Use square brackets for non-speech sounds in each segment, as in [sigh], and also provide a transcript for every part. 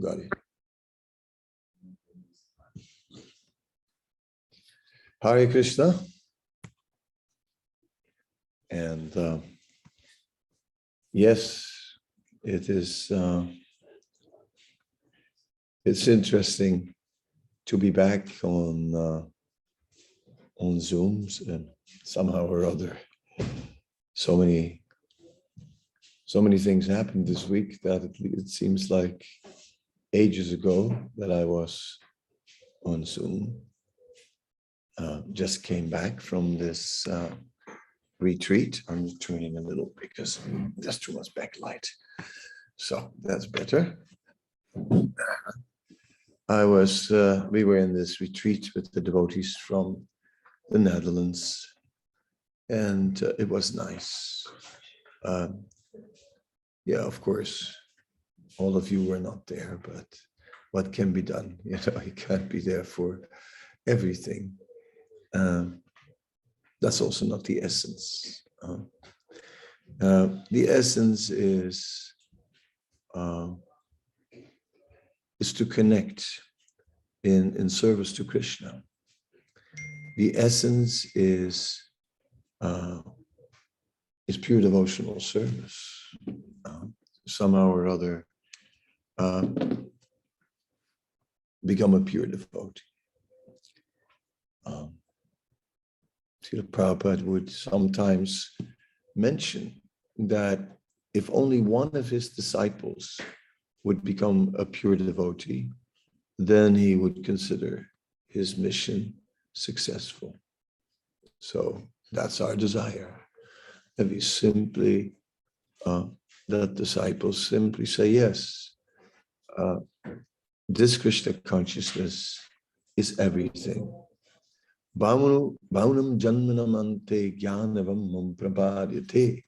got it. Hare Krishna. And uh, yes, it is. Uh, it's interesting to be back on uh, on Zooms and somehow or other. So many, so many things happened this week that it, it seems like ages ago that I was on Zoom. Uh, just came back from this uh, retreat. I'm turning a little because there's too much backlight. So that's better. I was, uh, we were in this retreat with the devotees from the Netherlands. And uh, it was nice. Um, yeah, of course, all of you were not there, but what can be done? [laughs] You know, you can't be there for everything. Um, that's also not the essence. Uh, uh, the essence is uh, is to connect in in service to Krishna. The essence is uh, is pure devotional service. Uh, somehow or other, uh, become a pure devotee. Um, Srila Prabhupada would sometimes mention that if only one of his disciples would become a pure devotee, then he would consider his mission successful. So that's our desire. That we simply, uh, that disciples simply say, yes, uh, this Krishna consciousness is everything. Bhaunu Bhaunam Janmanamante Jnanavam Mam Prapadyate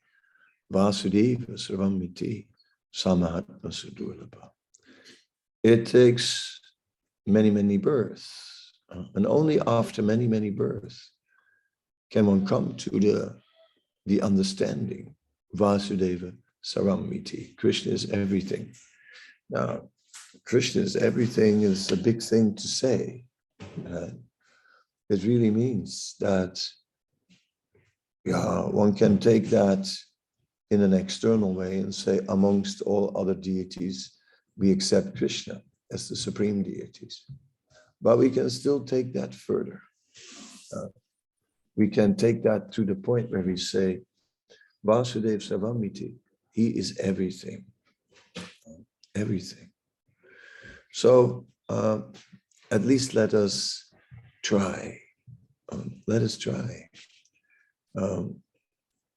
Vasudeva Sarvamiti Samahatma Sudurlabha. It takes many, many births, uh, and only after many, many births can one come to the, the understanding Vasudeva Saramiti. Krishna is everything. Now, Krishna is everything is a big thing to say. Uh, it really means that yeah, one can take that in an external way and say, amongst all other deities, we accept Krishna as the supreme deities. But we can still take that further. Uh, we can take that to the point where we say, Vasudev Savamiti, he is everything. Everything. So uh, at least let us try. Um, let us try. Um,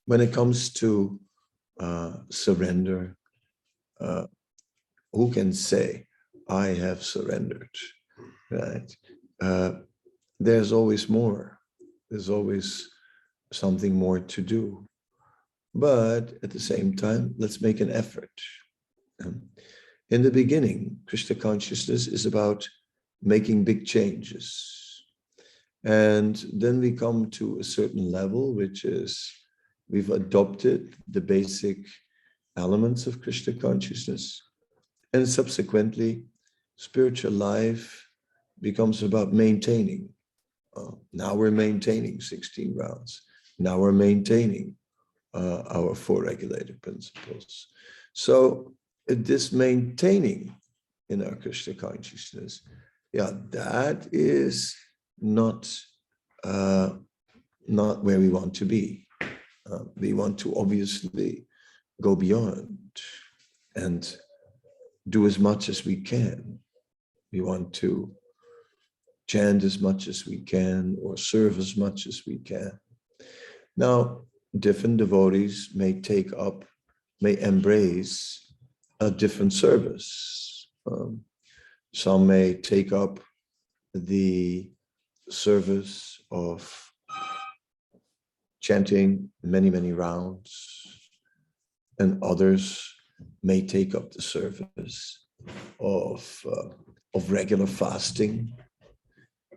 when it comes to uh, surrender, uh, who can say, I have surrendered? Right? Uh, there's always more. There's always something more to do. But at the same time, let's make an effort. Um, in the beginning, Krishna consciousness is about making big changes. And then we come to a certain level, which is we've adopted the basic elements of Krishna consciousness. And subsequently, spiritual life becomes about maintaining. Uh, now we're maintaining 16 rounds. Now we're maintaining uh, our four regulated principles. So this maintaining in our Krishna consciousness, yeah, that is not uh, not where we want to be. Uh, we want to obviously go beyond and do as much as we can. We want to chant as much as we can or serve as much as we can. Now, different devotees may take up, may embrace a different service. Um, some may take up the service of chanting many, many rounds, and others may take up the service of, uh, of regular fasting.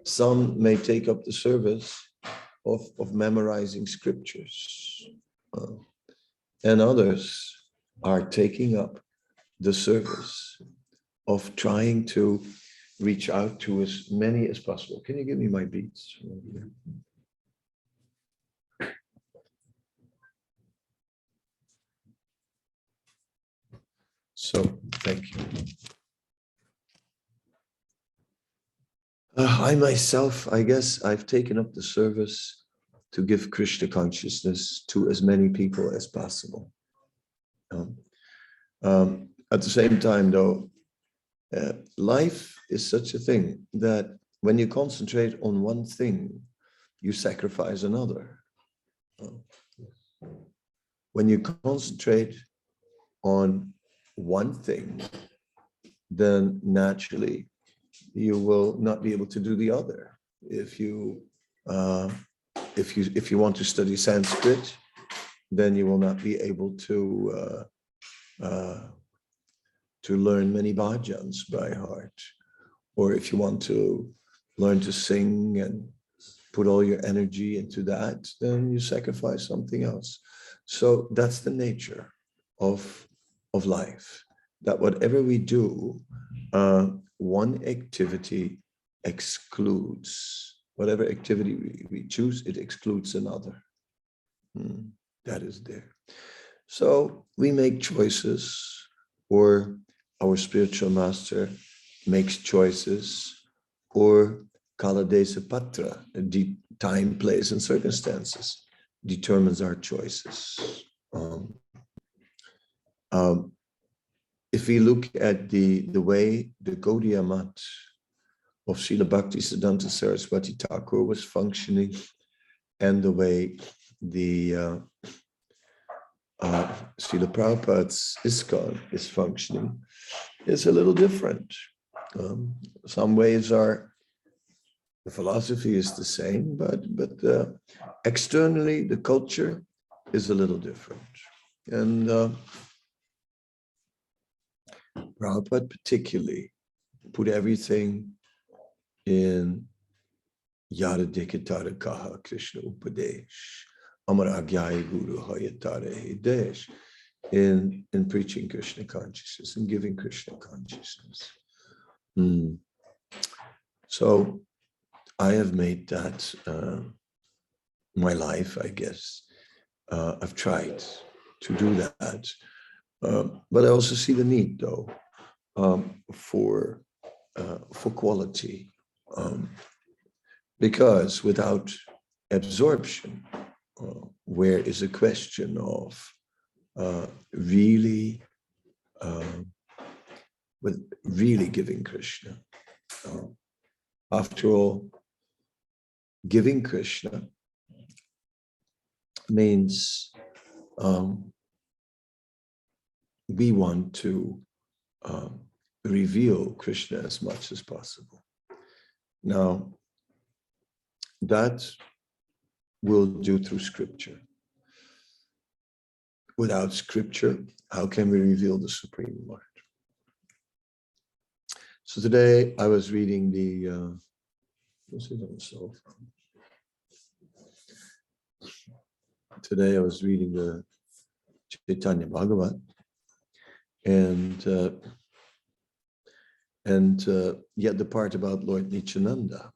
Some may take up the service of, of memorizing scriptures. Uh, and others are taking up the service of trying to reach out to as many as possible. Can you give me my beats? So, thank you. Uh, I myself, I guess I've taken up the service to give Krishna consciousness to as many people as possible. Um, um, at the same time, though, uh, life is such a thing that when you concentrate on one thing, you sacrifice another. When you concentrate on one thing, then naturally you will not be able to do the other. If you uh, if you if you want to study Sanskrit, then you will not be able to uh, uh, to learn many bhajans by heart. Or if you want to learn to sing and put all your energy into that, then you sacrifice something else. So that's the nature of of life. That whatever we do, uh, one activity excludes whatever activity we, we choose, it excludes another. Hmm, that is there. So we make choices, or our spiritual master makes choices, or Kaladesa Patra, the time, place, and circumstances determines our choices. Um, um, if we look at the, the way the Gaudiya Math of Srila Bhakti Siddhanta Saraswati Thakur was functioning and the way the uh, Srila Prabhupada's ISKCON is functioning is a little different. Um, some ways are the philosophy is the same, but but uh, externally the culture is a little different. And uh, Prabhupada particularly put everything in Yada Dikatara Kaha Krishna Upadesh, Amar Agyaya Guru Hayatara Hidesh, in, in preaching Krishna consciousness and giving Krishna consciousness. Hmm. So I have made that uh, my life, I guess. Uh, I've tried to do that. Um, but I also see the need, though, um, for uh, for quality, um, because without absorption, uh, where is a question of uh, really, um, with really giving Krishna. Uh, after all, giving Krishna means um, we want to um, reveal Krishna as much as possible. Now, that we'll do through scripture. Without scripture, how can we reveal the Supreme Lord? So today I was reading the, uh, it on the? Today I was reading the Chaitanya Bhagavat, and uh, and uh, yet the part about Lord Nityananda.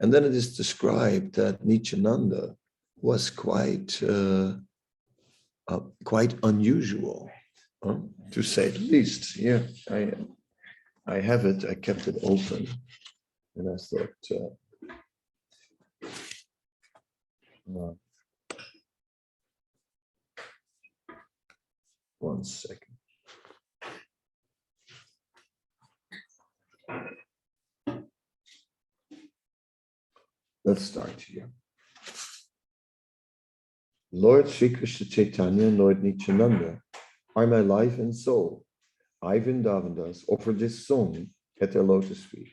And then it is described that Nityananda was quite uh, uh, quite unusual, uh, to say the least. Yeah, I I have it. I kept it open, and I thought. Uh, uh, one second. Let's start here. Lord Sri Krishna Chaitanya and Lord Nityananda are my life and soul. I, Vrindavandas, offer this song at their lotus feet.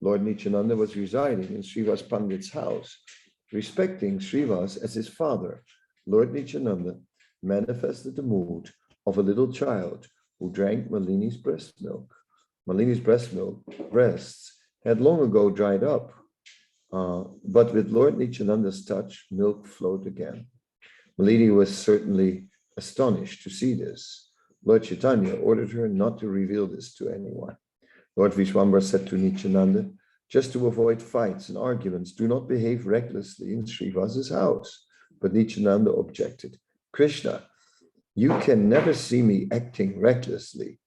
Lord Nityananda was residing in Srivas Pandit's house, respecting Srivas as his father. Lord Nityananda manifested the mood of a little child who drank Malini's breast milk. Malini's breast milk breasts had long ago dried up, uh, but with Lord Nityananda's touch, milk flowed again. Malini was certainly astonished to see this. Lord Chaitanya ordered her not to reveal this to anyone. Lord Vishwambar said to Nityananda, just to avoid fights and arguments, do not behave recklessly in Srivasa's house. But Nityananda objected, Krishna, you can never see me acting recklessly.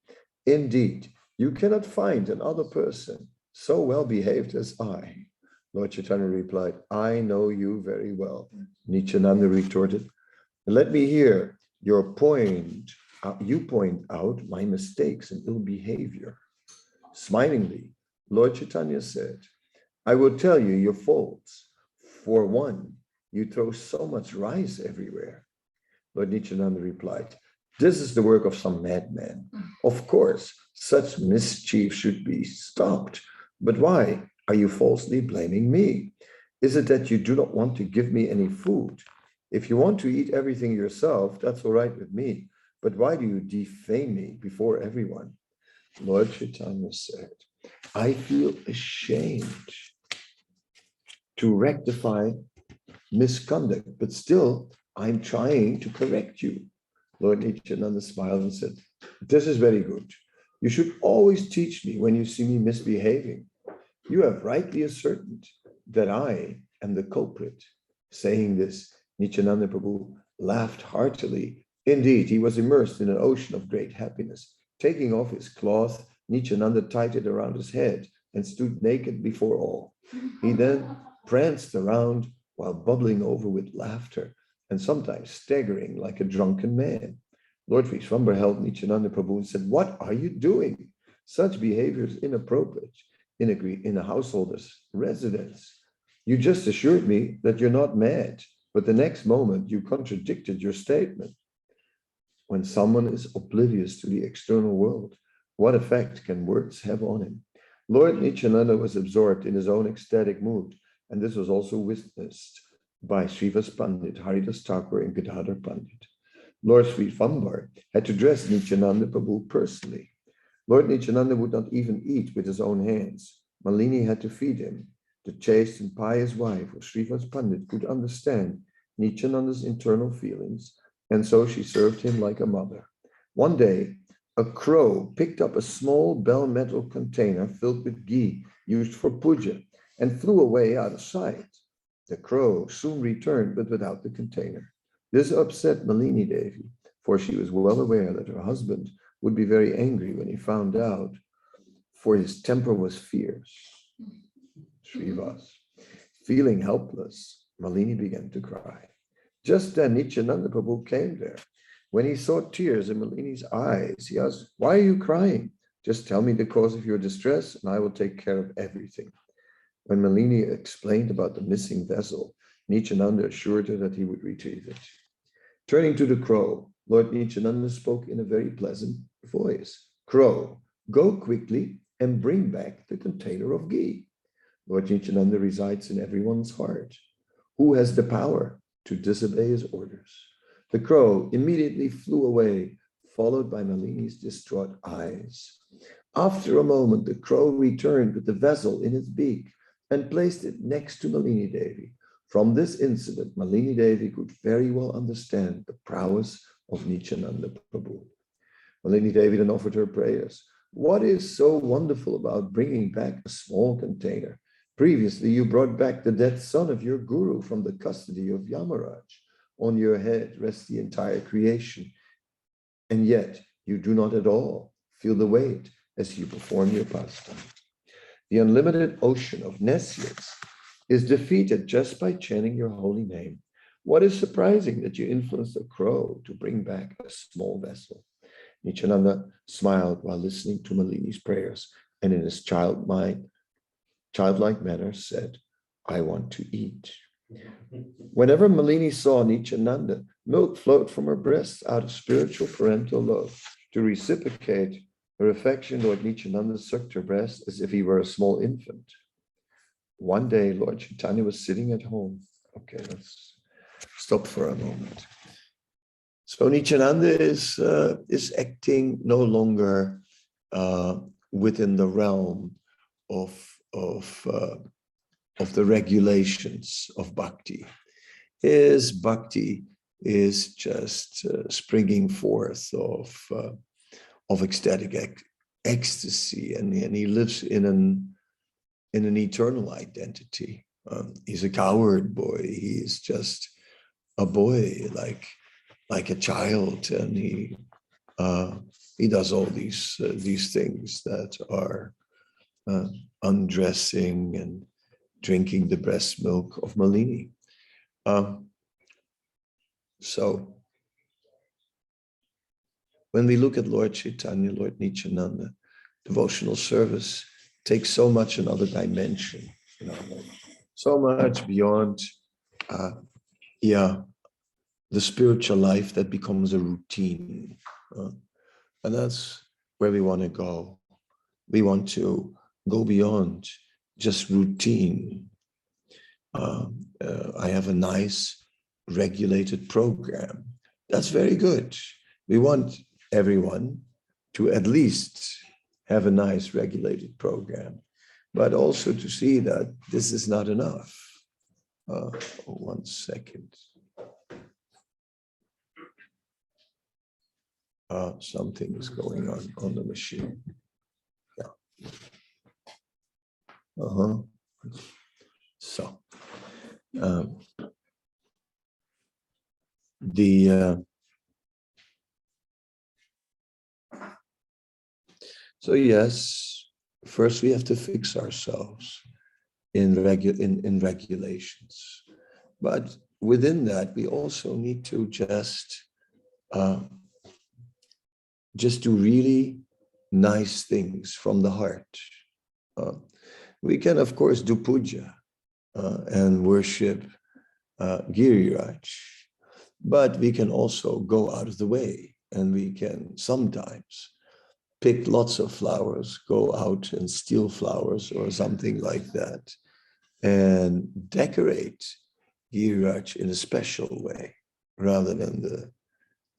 Indeed, you cannot find another person so well behaved as I. Lord Chaitanya replied, I know you very well. Nityananda retorted, Let me hear your point. Uh, you point out my mistakes and ill behavior. Smilingly, Lord Chaitanya said, I will tell you your faults. For one, you throw so much rice everywhere. Lord Nityananda replied, This is the work of some madman. Of course, such mischief should be stopped. But why are you falsely blaming me? Is it that you do not want to give me any food? If you want to eat everything yourself, that's all right with me. But why do you defame me before everyone? Lord Chaitanya said, I feel ashamed to rectify misconduct, but still I'm trying to correct you. Lord Nityananda smiled and said, This is very good. You should always teach me when you see me misbehaving. You have rightly ascertained that I am the culprit. Saying this, Nityananda Prabhu laughed heartily. Indeed, he was immersed in an ocean of great happiness. Taking off his cloth, Nityananda tied it around his head and stood naked before all. He [laughs] then pranced around while bubbling over with laughter and sometimes staggering like a drunken man. Lord Vishwambar held Nityananda Prabhu and said, What are you doing? Such behavior is inappropriate in a, in a householder's residence. You just assured me that you're not mad, but the next moment you contradicted your statement. When someone is oblivious to the external world, what effect can words have on him? Lord Nityananda was absorbed in his own ecstatic mood, and this was also witnessed by Srivas Pandit, Haridas Thakur, and Gadadhar Pandit. Lord Vishwambar had to dress Nityananda Prabhu personally. Lord Nityananda would not even eat with his own hands. Malini had to feed him. The chaste and pious wife of Srivas Pandit could understand Nityananda's internal feelings, and so she served him like a mother. One day, a crow picked up a small bell metal container filled with ghee used for puja and flew away out of sight. The crow soon returned, but without the container. This upset Malini Devi, for she was well aware that her husband would be very angry when he found out, for his temper was fierce. Srivas. Feeling helpless, Malini began to cry. Just then Nityananda Prabhu came there. When he saw tears in Malini's eyes, he asked, Why are you crying? Just tell me the cause of your distress, and I will take care of everything. When Malini explained about the missing vessel, Nityananda assured her that he would retrieve it. Turning to the crow, Lord Nityananda spoke in a very pleasant voice. Crow, go quickly and bring back the container of ghee. Lord Nityananda resides in everyone's heart. Who has the power to disobey his orders? The crow immediately flew away, followed by Malini's distraught eyes. After a moment, the crow returned with the vessel in its beak and placed it next to Malini Devi. From this incident, Malini Devi could very well understand the prowess of Nityananda Prabhu. Malini Devi and offered her prayers. What is so wonderful about bringing back a small container? Previously, you brought back the dead son of your guru from the custody of Yamaraj. On your head rests the entire creation. And yet, you do not at all feel the weight as you perform your pastime. The unlimited ocean of nescience is defeated just by chanting your holy name. What is surprising that you influenced a crow to bring back a small vessel? Nityananda smiled while listening to Malini's prayers and in his child mind, childlike manner said, I want to eat. Whenever Malini saw Nityananda, milk flowed from her breasts out of spiritual parental love. To reciprocate her affection, Lord Nityananda sucked her breast as if he were a small infant. One day, Lord Chaitanya was sitting at home. Okay, let's stop for a moment. So Nityananda is uh, is acting no longer uh, within the realm of of uh, of the regulations of bhakti. His bhakti is just uh, springing forth of uh, of ecstatic ecstasy and, and he lives in an in an eternal identity. Um, he's a coward boy. He's just a boy, like like a child, and he uh, he does all these uh, these things that are uh, undressing and drinking the breast milk of Malini. Um, so when we look at Lord Chaitanya, Lord Nityananda, devotional service takes so much another dimension, you know, so much beyond, uh, yeah, the spiritual life that becomes a routine. uh, and that's where we want to go. We want to go beyond just routine. Um, uh, I have a nice regulated program. That's very good. We want everyone to at least have a nice regulated program, but also to see that this is not enough. Uh, one second. Uh, something is going on on the machine. Yeah. Uh-huh. So. Um, the uh, so yes, first we have to fix ourselves in regu- in, in regulations, but within that we also need to just uh, just do really nice things from the heart. Uh, we can of course do puja uh, and worship uh, Giriraj, but we can also go out of the way and we can sometimes pick lots of flowers, go out and steal flowers or something like that, and decorate Giriraj in a special way rather than the,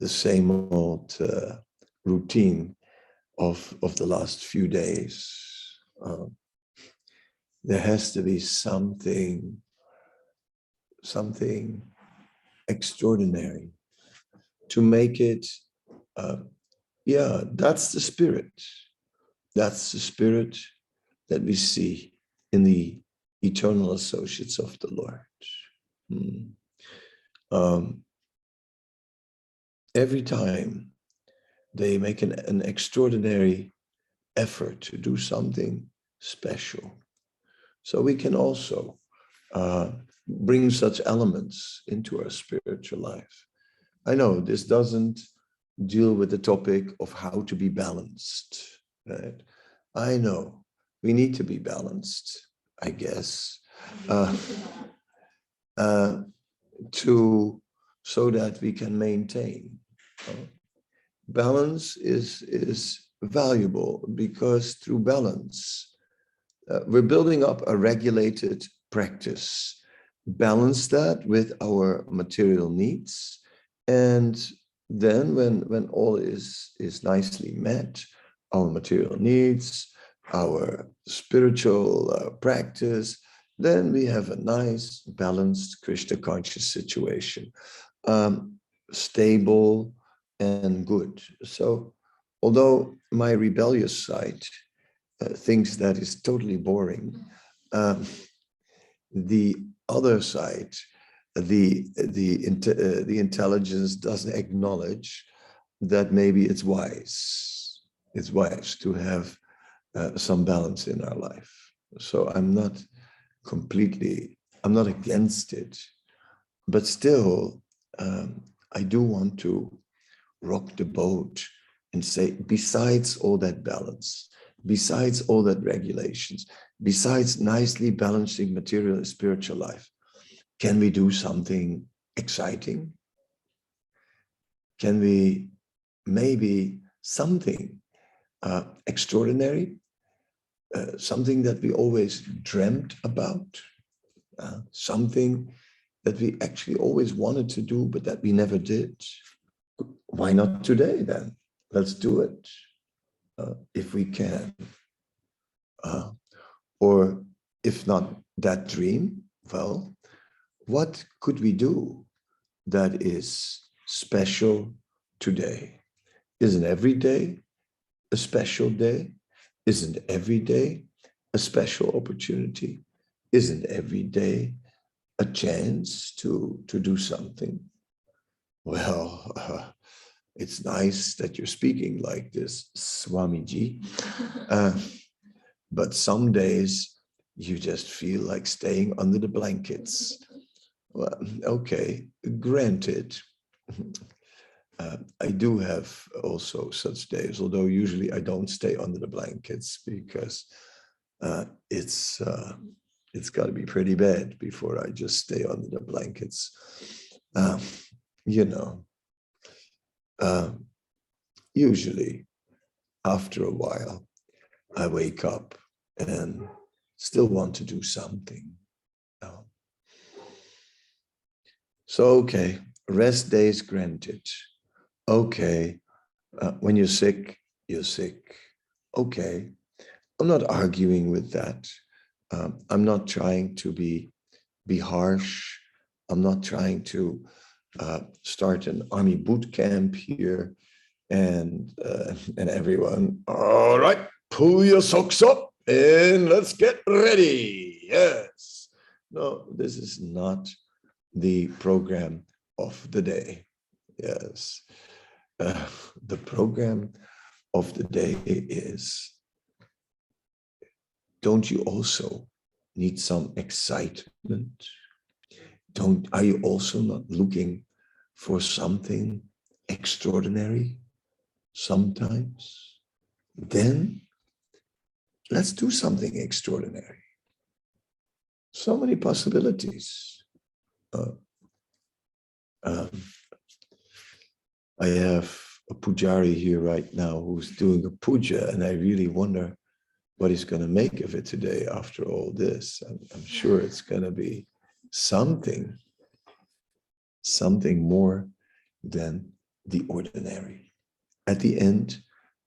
the same old uh, routine of, of the last few days. Um, there has to be something, something extraordinary to make it, uh, yeah, that's the spirit. That's the spirit that we see in the eternal associates of the Lord. Hmm. Um, every time they make an, an extraordinary effort to do something special. So we can also uh, bring such elements into our spiritual life. I know this doesn't deal with the topic of how to be balanced, right? I know we need to be balanced, I guess, uh, uh, to so that we can maintain. Uh, balance is is valuable because through balance uh, we're building up a regulated practice balance that with our material needs and then when when all is is nicely met our material needs our spiritual uh, practice then we have a nice balanced krishna conscious situation. Um, stable and good. So, although my rebellious side uh, thinks that is totally boring, um, the other side, the the uh, the intelligence doesn't acknowledge that maybe it's wise. It's wise to have uh, some balance in our life. So I'm not completely. I'm not against it, but still, um, I do want to rock the boat and say, besides all that balance, besides all that regulations, besides nicely balancing material and spiritual life, can we do something exciting? Can we maybe something uh, extraordinary, uh, something that we always dreamt about, uh, something that we actually always wanted to do, but that we never did? Why not today then? Let's do it uh, if we can. Uh, or if not that dream, well, what could we do that is special today? Isn't every day a special day? Isn't every day a special opportunity? Isn't every day a chance to, to do something? Well, [laughs] uh, it's nice that you're speaking like this, Swamiji. [laughs] Uh, but some days you just feel like staying under the blankets. Well, okay, granted. [laughs] Uh, I do have also such days, although usually I don't stay under the blankets because uh, it's uh, it's got to be pretty bad before I just stay under the blankets. Um, you know, um, usually after a while, I wake up and still want to do something. So, okay, rest days granted. Okay, uh, when you're sick, you're sick. Okay, I'm not arguing with that. Um, I'm not trying to be be harsh. I'm not trying to uh, start an army boot camp here, and uh, and everyone. All right, pull your socks up and let's get ready. Yes. No, this is not the program of the day. Yes. Uh, the program of the day is don't you also need some excitement? Don't are you also not looking for something extraordinary sometimes? Then let's do something extraordinary. So many possibilities. Uh, um, I have a pujari here right now who's doing a puja, and I really wonder what he's going to make of it today after all this. I'm, I'm sure it's going to be something, something more than the ordinary. At the end,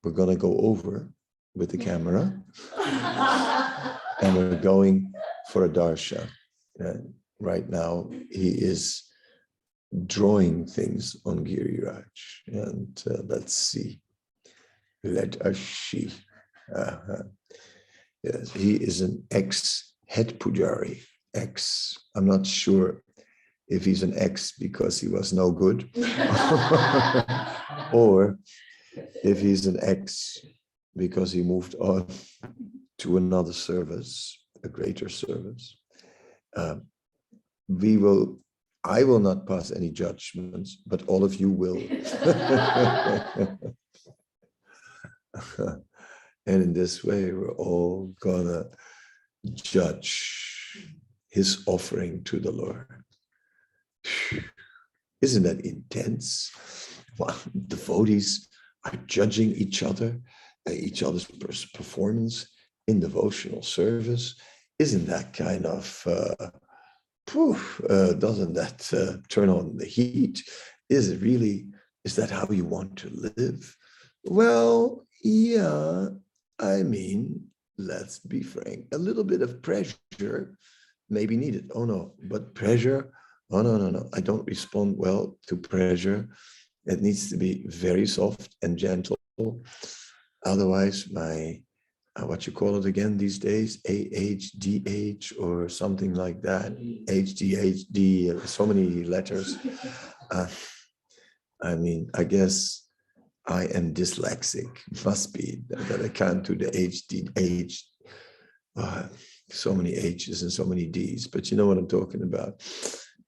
we're going to go over with the camera and we're going for a darsha. And right now, he is drawing things on Giriraj. And uh, let's see. Let us see. Uh-huh. Yes, he is an ex head pujari. Ex, I'm not sure if he's an ex because he was no good, [laughs] or if he's an ex because he moved on to another service, a greater service. Um, we will, I will not pass any judgments, but all of you will. [laughs] [laughs] and in this way, we're all gonna judge his offering to the Lord. Isn't that intense? Well, devotees are judging each other each other's performance in devotional service. Isn't that kind of, uh, poof, uh, doesn't that uh, turn on the heat? Is it really, is that how you want to live? Well, yeah, I mean, let's be frank, a little bit of pressure may be needed. Oh no, but pressure, oh no, no, no, I don't respond well to pressure. It needs to be very soft and gentle Otherwise, my uh, what you call it again these days, AHDH or something like that, HDHD, so many letters. Uh, I mean, I guess I am dyslexic, must be that I can't do the HDH. Uh, so many H's and so many D's, but you know what I'm talking about.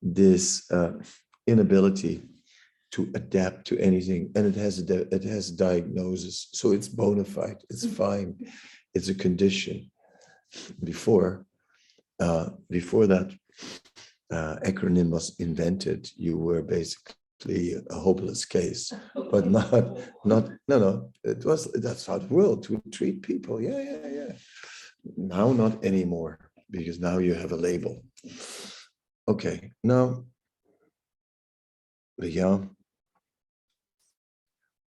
This uh, inability to adapt to anything and it has a it has a diagnosis so it's bona fide it's [laughs] fine it's a condition before uh, before that uh, acronym was invented you were basically a hopeless case [laughs] but not not no no it was that's how the world we treat people yeah yeah now not anymore because now you have a label okay now yeah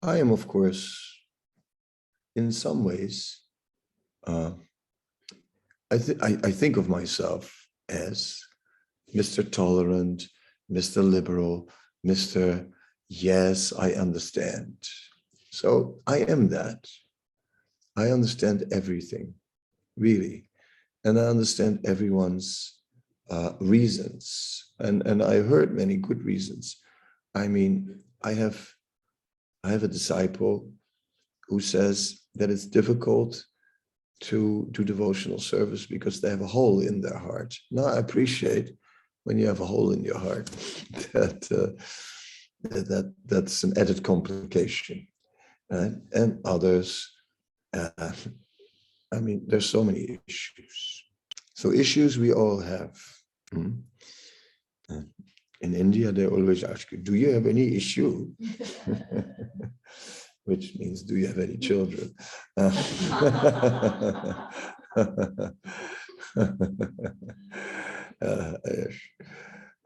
I am, of course, in some ways, uh, I, th- I, I think of myself as Mr. Tolerant, Mr. Liberal, Mr. Yes, I understand. So I am that. I understand everything, really. And I understand everyone's uh, reasons. And, and I heard many good reasons. I mean, I have I have a disciple who says that it's difficult to do devotional service because they have a hole in their heart. Now I appreciate when you have a hole in your heart [laughs] that uh, that that's an added complication, right? And others, uh, I mean, there's so many issues. So issues we all have. Mm. In India, they always ask you, "Do you have any issue?" [laughs] Which means, "Do you have any children?" [laughs] Uh,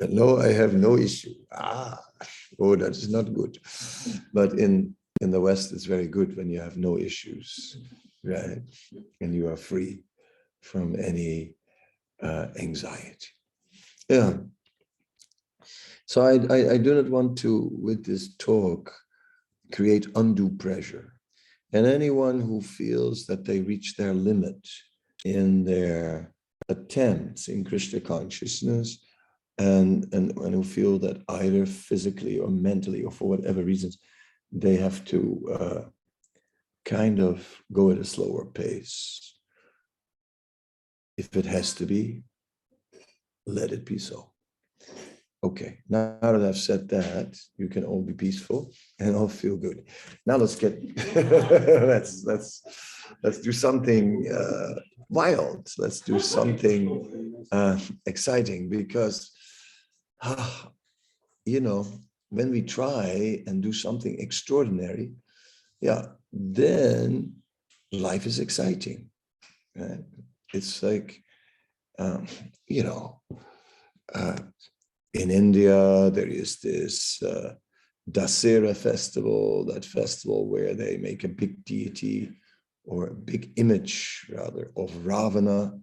no, I have no issue. Ah, oh, that is not good. But in in the West, it's very good when you have no issues, right? And you are free from any uh, anxiety. Yeah. So I, I, I do not want to, with this talk, create undue pressure. And anyone who feels that they reach their limit in their attempts in Krishna consciousness and, and, and who feel that either physically or mentally or for whatever reasons, they have to uh, kind of go at a slower pace. If it has to be, let it be so. Okay, now that I've said that, you can all be peaceful and all feel good. Now let's get [laughs] let's let's let's do something uh, wild. Let's do something uh, exciting because uh, you know when we try and do something extraordinary, yeah, then life is exciting. Right? It's like um, you know. Uh, in India, there is this uh, Dasera festival, that festival where they make a big deity or a big image, rather, of Ravana.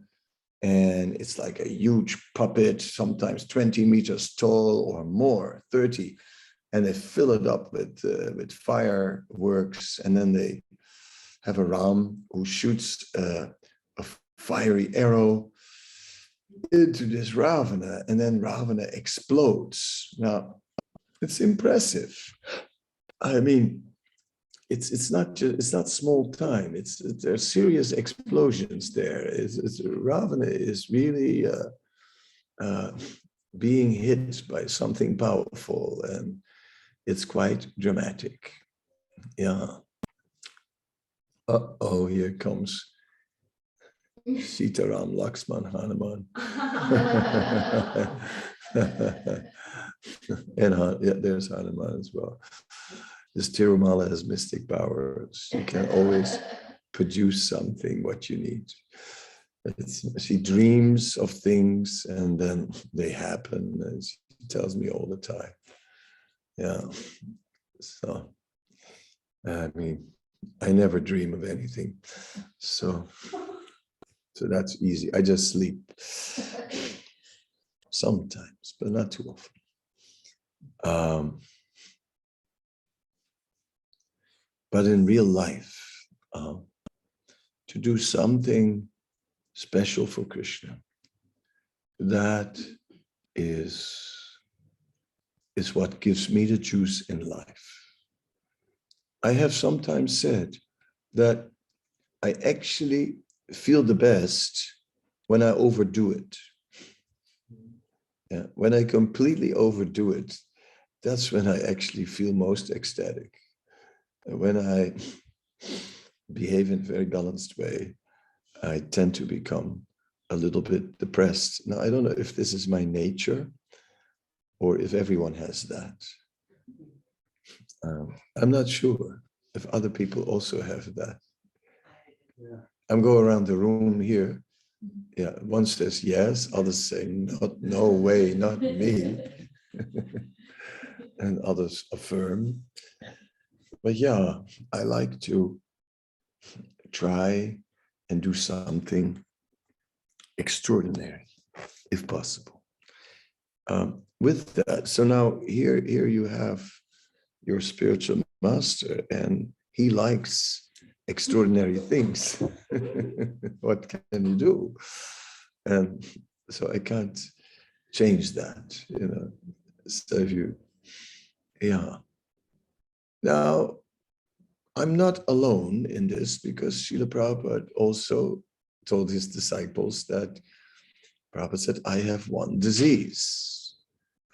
And it's like a huge puppet, sometimes 20 meters tall or more, 30. And they fill it up with, uh, with fireworks. And then they have a Ram who shoots uh, a fiery arrow into this Ravana, and then Ravana explodes. Now, it's impressive. I mean, it's it's not just it's not small time. It's, are serious explosions there. It's, it's Ravana is really uh, uh, being hit by something powerful, and it's quite dramatic. Yeah. Uh oh, here comes [laughs] Sitaram Laxman Hanuman. [laughs] and yeah, there's Hanuman as well. This Tirumala has mystic powers. You can always [laughs] produce something what you need. It's, she dreams of things and then they happen, and she tells me all the time. Yeah. So, I mean, I never dream of anything. So, so that's easy. I just sleep sometimes, but not too often. Um, but in real life, uh, to do something special for Krishna, that is, is what gives me the juice in life. I have sometimes said that I actually feel the best when I overdo it. Yeah, when I completely overdo it, that's when I actually feel most ecstatic. When I behave in a very balanced way, I tend to become a little bit depressed. Now, I don't know if this is my nature or if everyone has that. Um, I'm not sure if other people also have that. Yeah. I'm going around the room here. Yeah, one says yes, others say not, no way, not me. [laughs] and others affirm. But yeah, I like to try and do something extraordinary, if possible. Um, with that, so now here, here you have your spiritual master, and he likes extraordinary things. [laughs] what can you do? And so I can't change that, you know. So if you, yeah. Now, I'm not alone in this because Srila Prabhupada also told his disciples that Prabhupada said, I have one disease.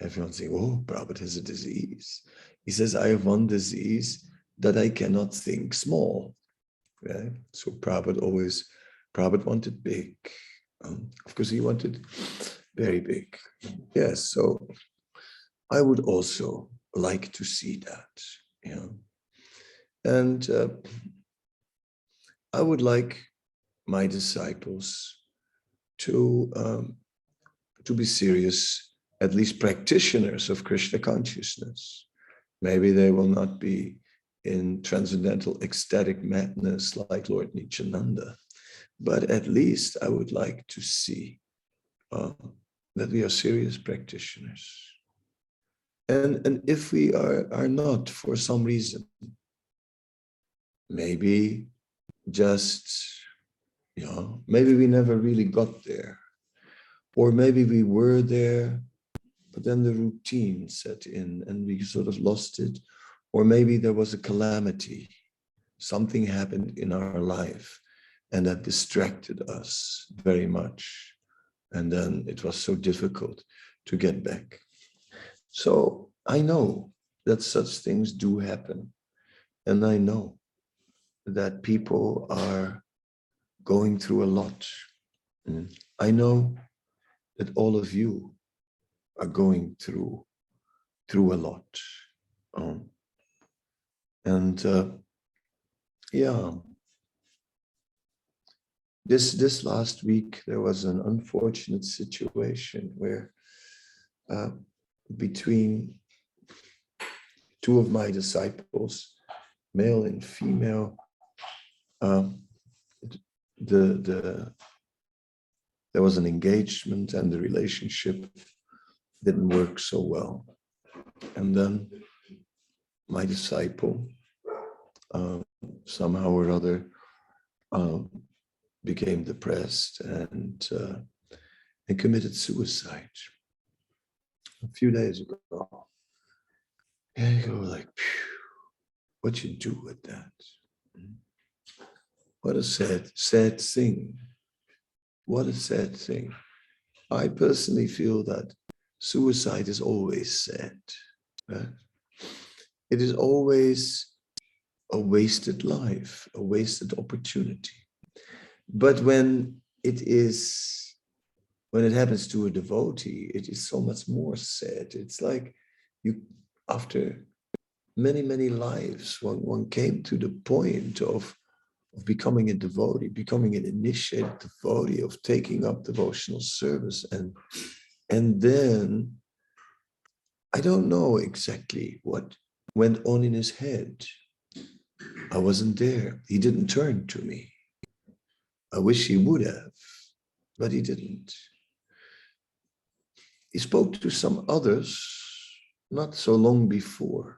Everyone's saying, oh, Prabhupada has a disease. He says, I have one disease that I cannot think small. Right? So Prabhupada always, Prabhupada wanted big. Um, of course, he wanted very big. Yes, so I would also like to see that, you know. And uh, I would like my disciples to um, to be serious, at least practitioners of Krishna consciousness. Maybe they will not be in transcendental ecstatic madness like Lord Nityananda, but at least I would like to see uh, that we are serious practitioners. And, and if we are, are not for some reason, maybe just, you know, maybe we never really got there. Or maybe we were there, but then the routine set in and we sort of lost it. Or maybe there was a calamity, something happened in our life and that distracted us very much. And then it was so difficult to get back. So I know that such things do happen. And I know that people are going through a lot. Mm. I know that all of you are going through through a lot. Um, and uh, yeah, this this last week there was an unfortunate situation where uh, between two of my disciples, male and female, um, the the there was an engagement and the relationship didn't work so well. And then my disciple, uh, somehow or other, uh, became depressed and uh, and committed suicide a few days ago. And you go like, what you do with that? What a sad, sad thing. What a sad thing. I personally feel that suicide is always sad. Right? It is always a wasted life, a wasted opportunity. But when it is, when it happens to a devotee, it is so much more sad. It's like you, after many, many lives, one, one came to the point of of becoming a devotee, becoming an initiated devotee, of taking up devotional service. And, and then I don't know exactly what went on in his head. I wasn't there. He didn't turn to me. I wish he would have, but he didn't. He spoke to some others not so long before,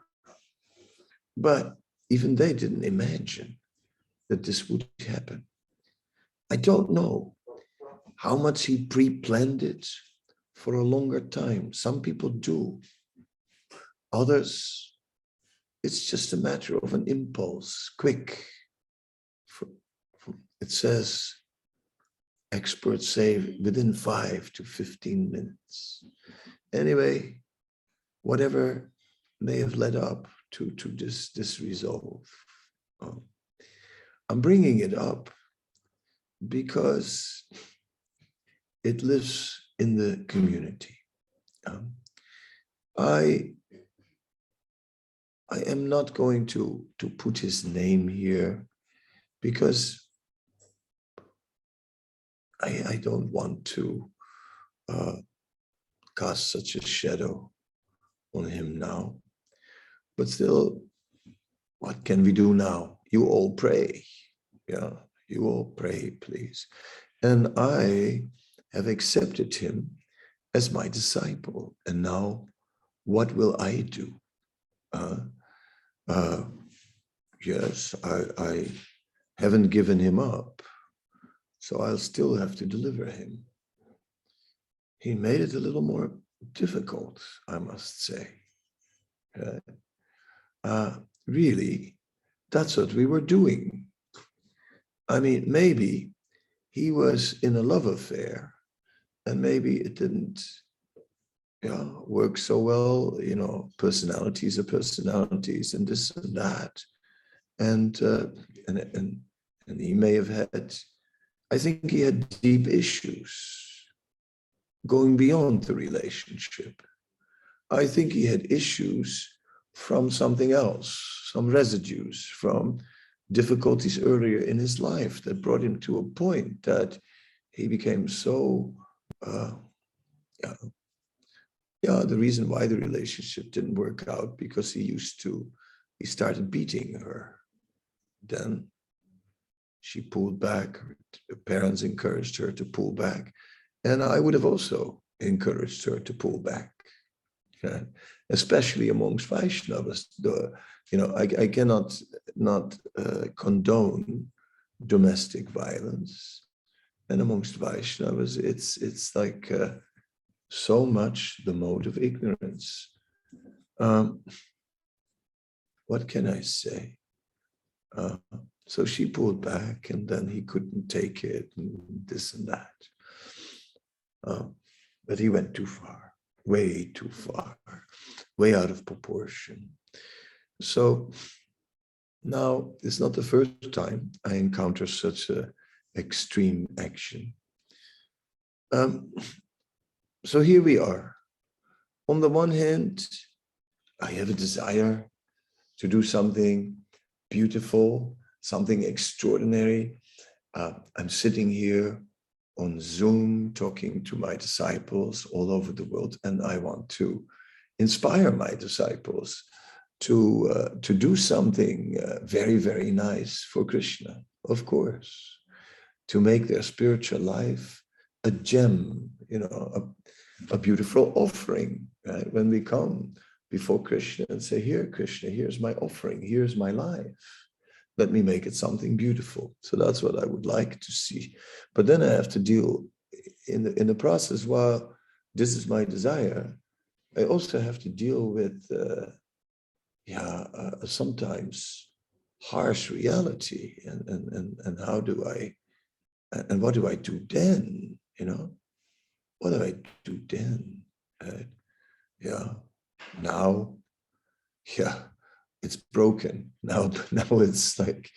but even they didn't imagine that this would happen. I don't know how much he pre-planned it for a longer time. Some people do. Others, it's just a matter of an impulse, quick. It says, experts say within five to 15 minutes. Anyway, whatever may have led up to, to this, this resolve. Um, I'm bringing it up because it lives in the community. Um, I I am not going to to put his name here because I, I don't want to uh, cast such a shadow on him now. But still, what can we do now? You all pray. Yeah, you all pray, please. And I have accepted him as my disciple. And now, what will I do? Uh, uh, yes, I, I, haven't given him up, so I'll still have to deliver him. He made it a little more difficult, I must say. Uh, uh, really, that's what we were doing. I mean, maybe he was in a love affair and maybe it didn't work so well, you know, personalities are personalities and this and that. And, uh, and, and, and he may have had, I think he had deep issues going beyond the relationship. I think he had issues from something else, some residues from difficulties earlier in his life that brought him to a point that he became so, uh, yeah, yeah, the reason why the relationship didn't work out because he used to, he started beating her. Then she pulled back. Her parents encouraged her to pull back. And I would have also encouraged her to pull back, especially amongst Vaishnavas. The, you know, I, I cannot not uh, condone domestic violence. And amongst Vaishnavas, it's it's like uh, so much the mode of ignorance. Um, what can I say? Uh, so she pulled back, and then he couldn't take it, and this and that. Um, but he went too far, way too far, way out of proportion. So now it's not the first time I encounter such a extreme action. Um, so here we are. On the one hand, I have a desire to do something beautiful, something extraordinary. Uh, I'm sitting here on Zoom talking to my disciples all over the world, and I want to inspire my disciples to uh, to do something uh, very very nice for Krishna, of course, to make their spiritual life a gem, you know, a, a beautiful offering. Right? When we come before Krishna and say, "Here, Krishna, here's my offering. Here's my life." let me make it something beautiful. So that's what I would like to see. But then I have to deal in the, in the process, while this is my desire, I also have to deal with, uh, yeah, uh, sometimes harsh reality. And, and, and, and how do I, and what do I do then? You know, what do I do then? Uh, yeah, now, yeah, it's broken now [laughs] now it's like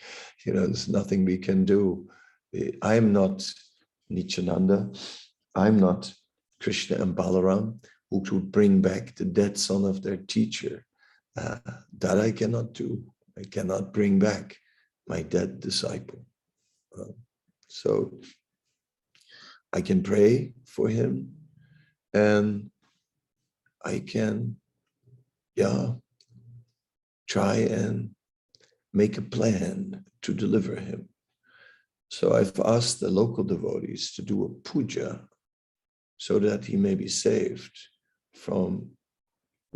you know there's nothing we can do i'm not Nityananda. i'm not krishna and balaram who could bring back the dead son of their teacher uh, that i cannot do i cannot bring back my dead disciple uh, so i can pray for him and i can yeah try and make a plan to deliver him. So I've asked the local devotees to do a puja so that he may be saved from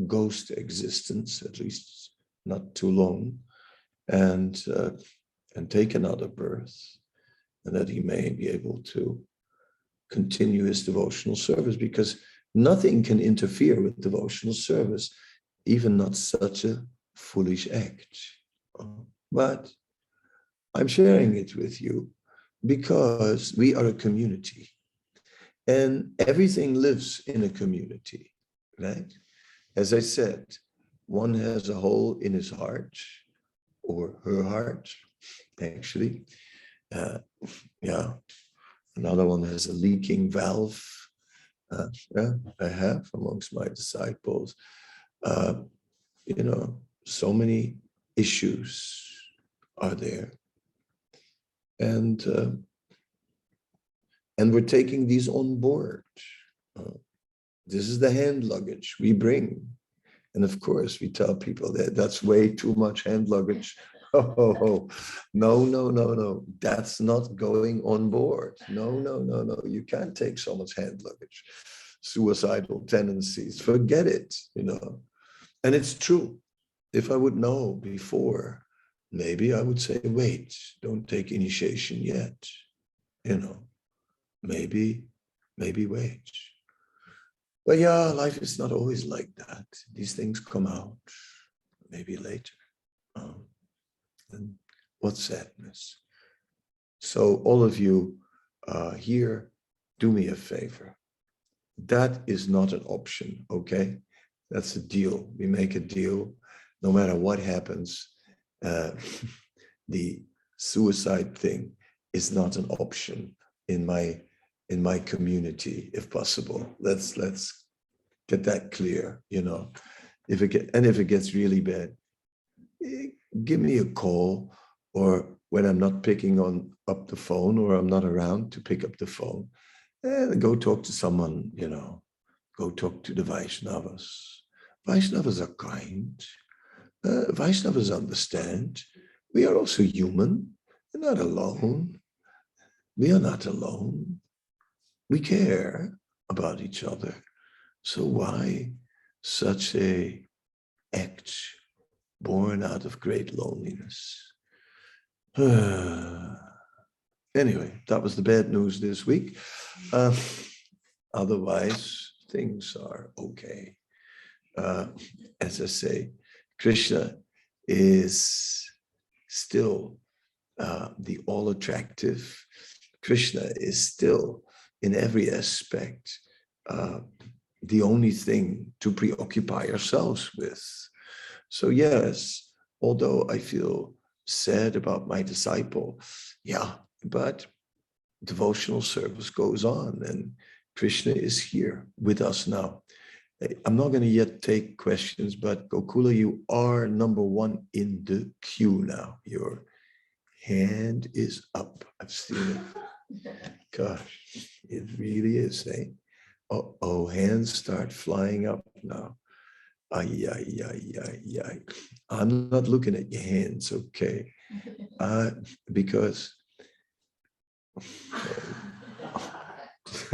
ghost existence, at least not too long, and uh, and take another birth, and that he may be able to continue his devotional service because nothing can interfere with devotional service, even not such a foolish act. But I'm sharing it with you because we are a community and everything lives in a community, right? As I said, one has a hole in his heart or her heart, actually. Uh, yeah, another one has a leaking valve. Uh, yeah, I have amongst my disciples. Uh, you know, so many issues are there. And uh, and we're taking these on board. Uh, this is the hand luggage we bring. And of course, we tell people that that's way too much hand luggage. No, no, no, no. That's not going on board. No, no, no, no. You can't take so much hand luggage. Suicidal tendencies. Forget it, you know. And it's true if I would know before maybe I would say, wait, don't take initiation yet. You know, maybe, maybe wait. But yeah, life is not always like that. These things come out maybe later. Um, and what sadness. So, all of you uh, here, do me a favor. That is not an option, okay? That's a deal. We make a deal. No matter what happens, uh, [laughs] the suicide thing is not an option in my in my community, if possible. Let's let's get that clear. You know, if it get and if it gets really bad, give me a call, or when I'm not picking on up the phone, or I'm not around to pick up the phone, and go talk to someone. You know, go talk to the Vaishnavas. Vaishnavas are kind. Uh, Vaishnavas understand. We are also human. We're not alone. We are not alone. We care about each other. So why such a act born out of great loneliness? [sighs] anyway, that was the bad news this week. Uh, otherwise, things are okay. Uh, as I say, Krishna is still uh, the all attractive. Krishna is still, in every aspect, uh, the only thing to preoccupy ourselves with. So, yes, although I feel sad about my disciple, yeah, but devotional service goes on and Krishna is here with us now. I'm not going to yet take questions, but Gokula, you are number one in the queue now. Your hand is up. I've seen it. [laughs] Gosh, it really is, eh? Oh, oh hands start flying up now. Ay, ay, ay, ay, ay. I'm not looking at your hands, okay? [laughs] Uh, because,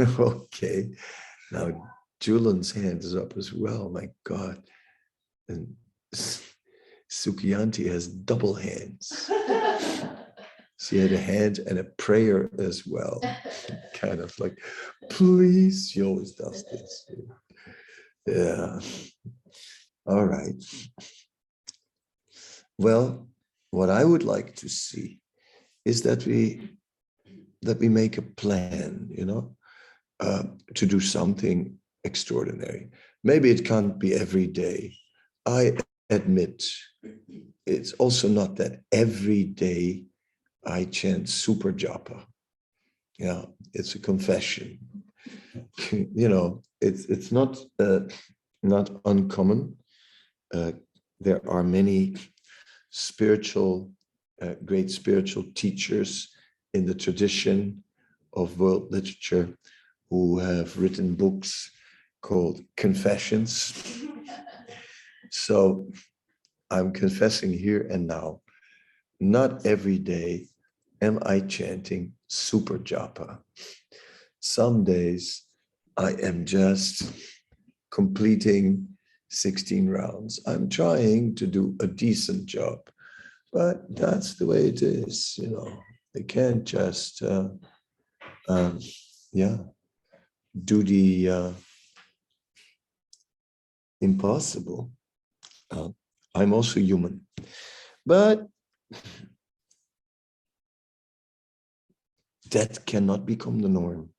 [laughs] okay, now Julian's hand is up as well. My God. And Sukianti has double hands. [laughs] she had a hand and a prayer as well. kind of like, please. She always does this. Yeah. All right. Well, what I would like to see is that we that we make a plan, you know, uh, to do something extraordinary. Maybe it can't be every day. I admit it's also not that every day I chant super japa. Yeah, it's a confession. [laughs] you know, it's it's not uh, not uncommon. Uh, there are many spiritual, uh, great spiritual teachers in the tradition of world literature who have written books called Confessions. [laughs] so I'm confessing here and now, not every day am I chanting super japa. Some days I am just completing 16 rounds. I'm trying to do a decent job, but that's the way it is, you know. They can't just, uh, um, yeah, do the uh, impossible. Uh, I'm also human. But that cannot become the norm.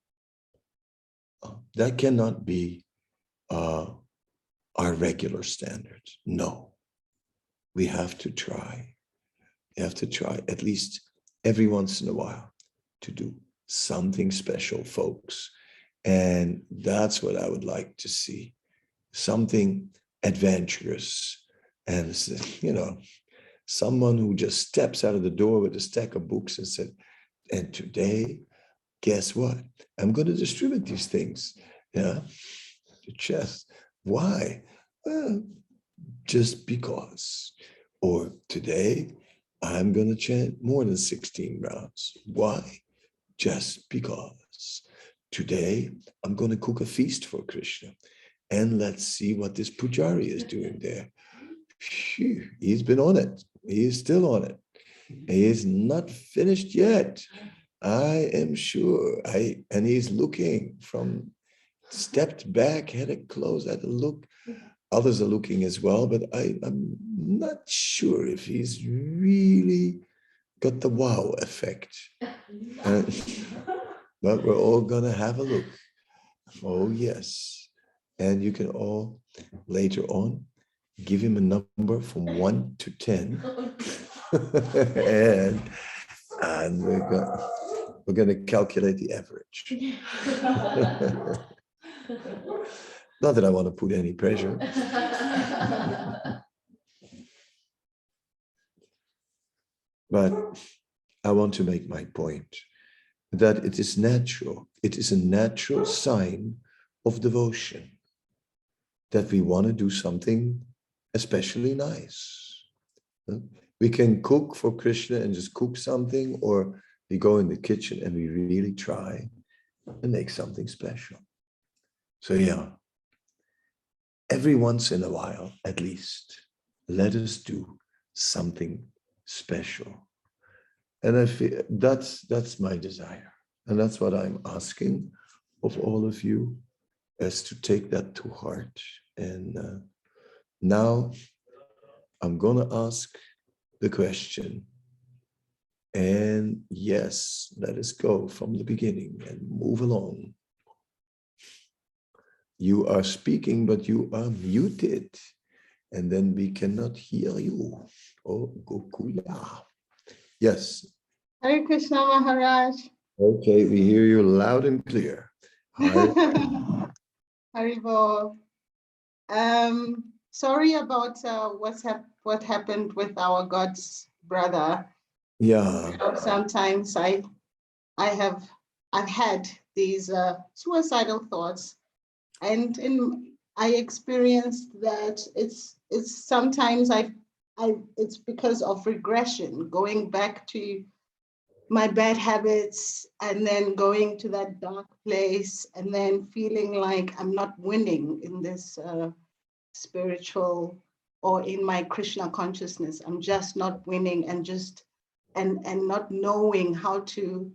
Uh, that cannot be uh, our regular standards. No. We have to try. We have to try at least every once in a while to do something special, folks. And that's what I would like to see something adventurous and you know someone who just steps out of the door with a stack of books and said and today guess what i'm going to distribute these things yeah the chest why well just because or today i'm going to chant more than 16 rounds why just because today i'm going to cook a feast for krishna and let's see what this Pujari is doing there. Phew, he's been on it. He's still on it. He is not finished yet. I am sure. I and he's looking from stepped back, had a close, had a look. Others are looking as well, but I, I'm not sure if he's really got the wow effect. [laughs] Uh, but we're all gonna have a look. Oh, yes. And you can all later on give him a number from one to 10. [laughs] and and we're going we're going to calculate the average. [laughs] [laughs] Not that I want to put any pressure. [laughs] But I want to make my point that it is natural. It is a natural sign of devotion that we want to do something especially nice. We can cook for Krishna and just cook something, or we go in the kitchen and we really try and make something special. So, yeah, every once in a while, at least, let us do something special. And I feel that's that's my desire. And that's what I'm asking of all of you is to take that to heart. And uh, now I'm going to ask the question. And yes, let us go from the beginning and move along. You are speaking, but you are muted. And then we cannot hear you. Oh, Gokula. Yes. Hare Krishna Maharaj. Okay, we hear you loud and clear. [laughs] Haribol. Um, sorry about uh, what's hap- what happened with our God's brother. Yeah. Sometimes I, I have, I've had these uh, suicidal thoughts, and in I experienced that it's it's sometimes I I it's because of regression, going back to my bad habits and then going to that dark place and then feeling like I'm not winning in this uh, spiritual or in my Krishna consciousness. I'm just not winning and just and and not knowing how to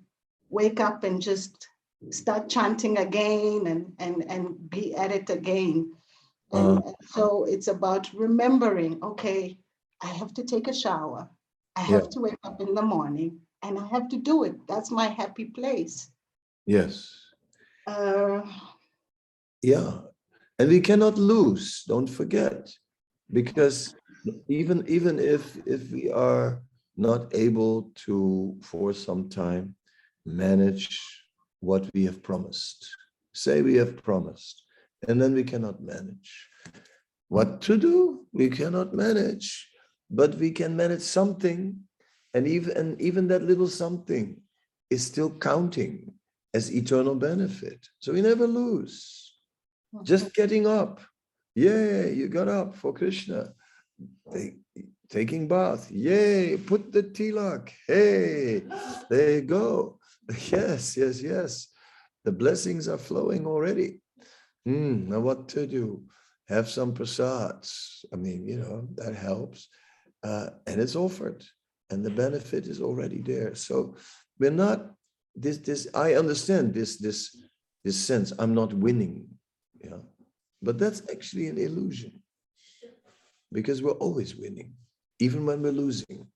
wake up and just start chanting again and and and be at it again. And Uh-huh. so it's about remembering, okay, I have to take a shower. I have Yeah. to wake up in the morning and I have to do it. That's my happy place. Yes. Uh, Yeah. And we cannot lose, don't forget. Because even even if if we are not able to for some time manage what we have promised. Say we have promised and then we cannot manage. What to do we cannot manage but we can manage something and even and even that little something is still counting as eternal benefit. So we never lose. Just mm-hmm. getting up. Yay you got up for krishna. Taking bath. Yay put the tilak. Hey there you go [laughs] yes yes yes. The blessings are flowing already. Hmm, now what to do? Have some prasads. I mean you know that helps. Uh, and it's offered and the benefit is already there. So we're not this this i understand this this this sense i'm not winning yeah but that's actually an illusion because we're always winning, even when we're losing.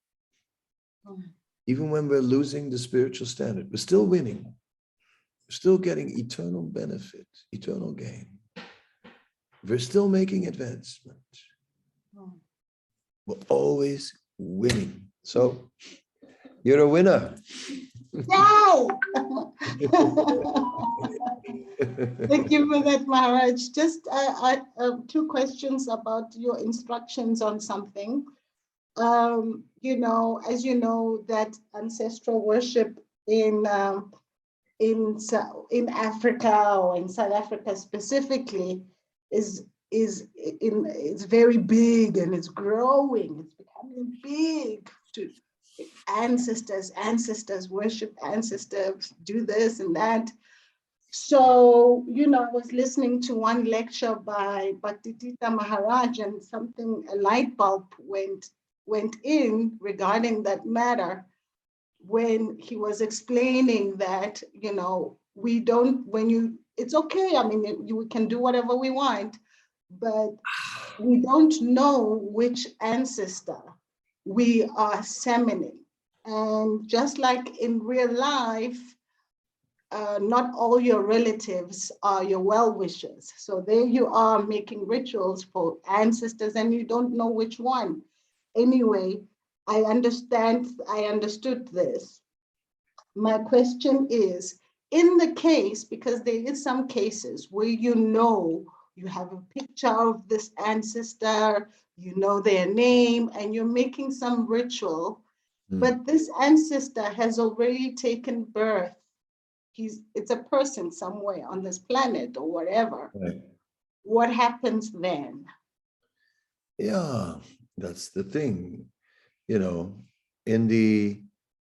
Even when we're losing the spiritual standard, we're still winning. We're still getting eternal benefit, eternal gain. We're still making advancement. We're always winning. So you're a winner. Yay! [laughs] Thank you for that, Maharaj. Just uh, I, uh, two questions about your instructions on something. Um, you know, as you know, that ancestral worship in um, in in Africa or in South Africa specifically is is in it's very big and it's growing. It's becoming big. To ancestors, ancestors worship ancestors, do this and that. So, you know, I was listening to one lecture by Bhakti Tirtha Maharaj and something, a light bulb went went in regarding that matter when he was explaining that, you know, we don't, when you, it's okay, I mean, you, we can do whatever we want, but [sighs] we don't know which ancestor we are summoning. And just like in real life, uh, not all your relatives are your well-wishers. So there you are making rituals for ancestors and you don't know which one. Anyway, I understand, I understood this. My question is, in the case, because there is some cases where you know you have a picture of this ancestor, you know their name, and you're making some ritual, Hmm. but this ancestor has already taken birth. He's, it's a person somewhere on this planet or whatever. Right. What happens then? Yeah, that's the thing. You know, in the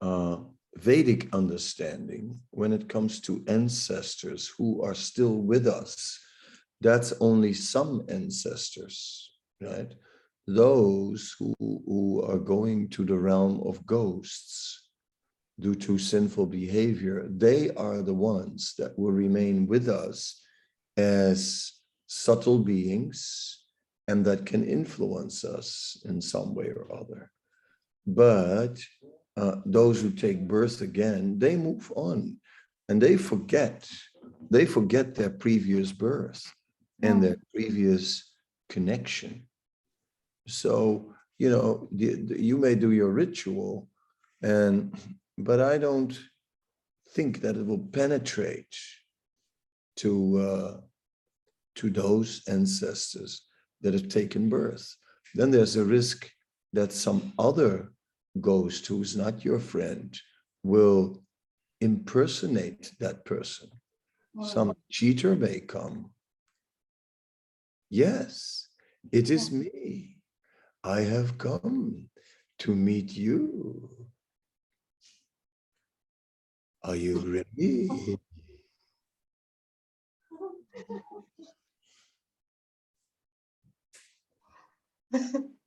uh, Vedic understanding, when it comes to ancestors who are still with us, that's only some ancestors, right? Those who, who are going to the realm of ghosts due to sinful behavior, they are the ones that will remain with us as subtle beings and that can influence us in some way or other. But uh, those who take birth again, they move on and they forget, they forget their previous birth and their previous connection. So, you know, you may do your ritual and, but I don't think that it will penetrate to, uh, to those ancestors that have taken birth. Then there's a risk that some other ghost who's not your friend will impersonate that person. Some cheater may come. Yes, it is me. I have come to meet you. Are you [laughs] ready? [laughs] [laughs]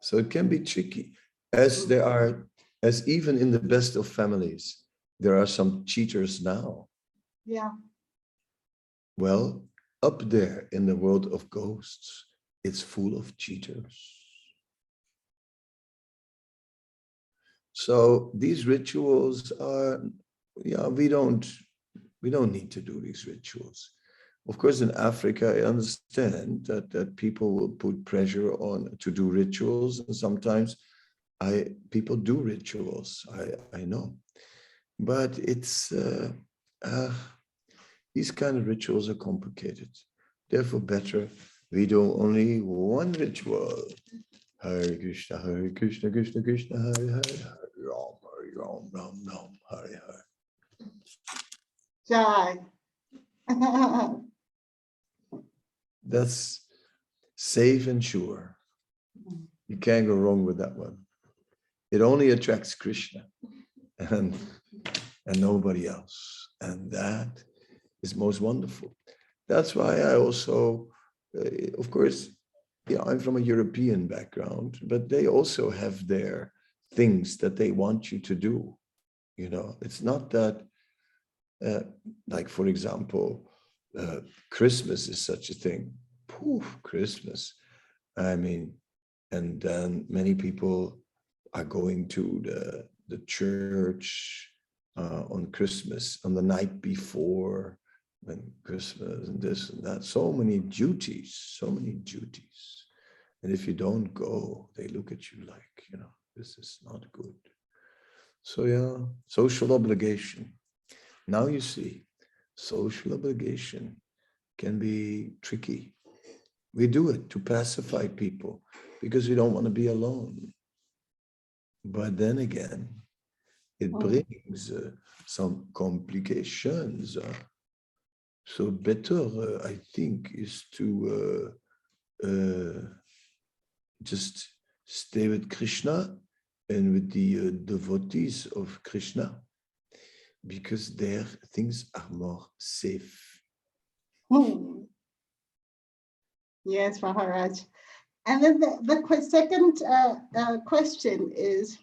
So it can be tricky, as there are, as even in the best of families, there are some cheaters now. Yeah, Well, up there in the world of ghosts, it's full of cheaters. So these rituals are, yeah, we don't, we don't need to do these rituals. Of course, in Africa, I understand that, that people will put pressure on to do rituals, and sometimes I people do rituals. I I know, but it's uh, uh, these kind of rituals are complicated. Therefore, better we do only one ritual. Hare Krishna, Hare Krishna, Krishna Krishna, Hare Hare, Hare Ram, Hare Ram, Ram Ram, Hare Hare. Jai. [laughs] That's safe and sure. You can't go wrong with that one. It only attracts Krishna and, and nobody else. And that is most wonderful. That's why I also, uh, of course, yeah, I'm from a European background, but they also have their things that they want you to do. You know, it's not that, uh, like, for example, uh, Christmas is such a thing. Poof, Christmas. I mean, and then many people are going to the the church uh, on Christmas on the night before when Christmas and this and that. So many duties, so many duties. And if you don't go, they look at you like, you know, this is not good. So yeah, social obligation. Now you see, social obligation can be tricky. We do it to pacify people because we don't want to be alone. But then again, it brings uh, some complications. uh. So better, uh, I think, is to uh, uh, just stay with Krishna and with the uh, devotees of Krishna because there things are more safe. Hmm. Yes, Maharaj. And then the, the second uh, uh, question is,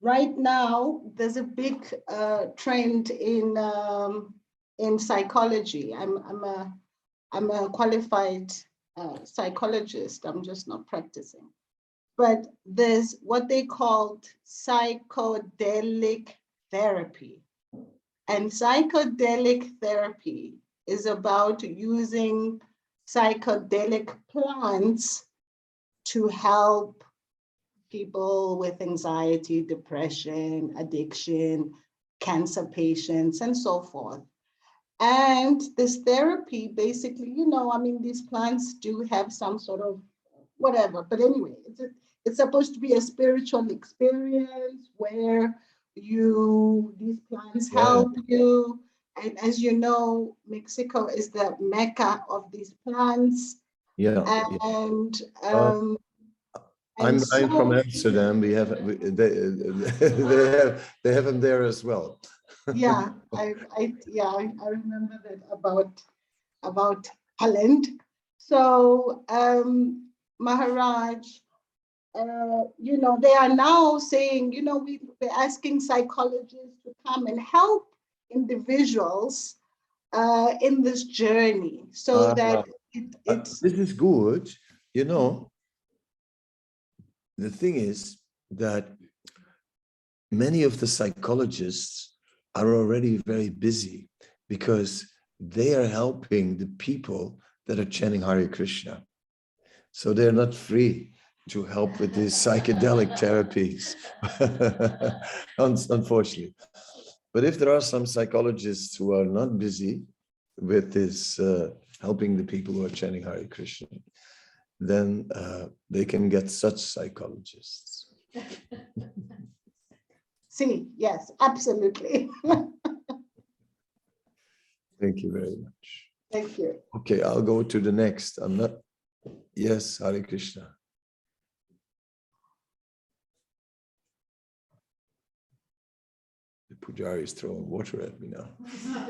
right now, there's a big uh, trend in, um, in psychology. I'm, I'm a, I'm a qualified uh, psychologist, I'm just not practicing. But there's what they called psychedelic therapy. And psychedelic therapy is about using psychedelic plants to help people with anxiety, depression, addiction, cancer patients, and so forth. And this therapy, basically, you know, I mean, these plants do have some sort of whatever, but anyway, it's, a- it's supposed to be a spiritual experience where you, these plants Yeah. help you. And as you know, Mexico is the mecca of these plants Yeah, yeah. and, Uh, um. I'm, and I'm from Amsterdam. We have, we- they, [laughs] they have, they have them there as well. Yeah, [laughs] I, I, yeah, I I remember that about, about Holland. So, um, Maharaj, uh, you know, they are now saying, you know, we, we're asking psychologists to come and help individuals uh, in this journey so Ah, that it, Uh, it's, This is good, you know. The thing is that many of the psychologists are already very busy because they are helping the people that are chanting Hare Krishna. So they're not free to help with these psychedelic therapies, [laughs] unfortunately. But if there are some psychologists who are not busy with this, uh, helping the people who are chanting Hare Krishna, then uh, they can get such psychologists. [laughs] see, yes, absolutely. [laughs] Thank you very much. Thank you. Okay, I'll go to the next. I'm not, yes, Hare Krishna. Pujari is throwing water at me now. [laughs]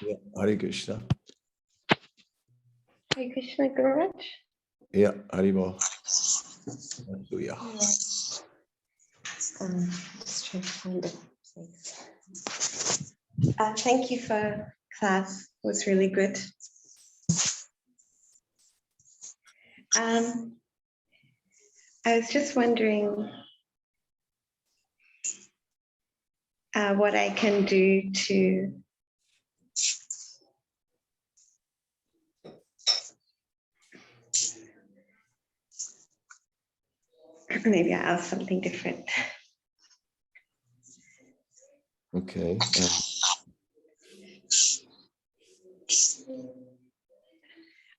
Yeah, Hare Krishna. Hare Krishna Guraj. Yeah, Haribol. Hallelujah. Um, just trying to find a place. Uh, thank you for class. It was really good. Um, I was just wondering uh, what I can do to [coughs] maybe I'll ask something different. Okay. uh,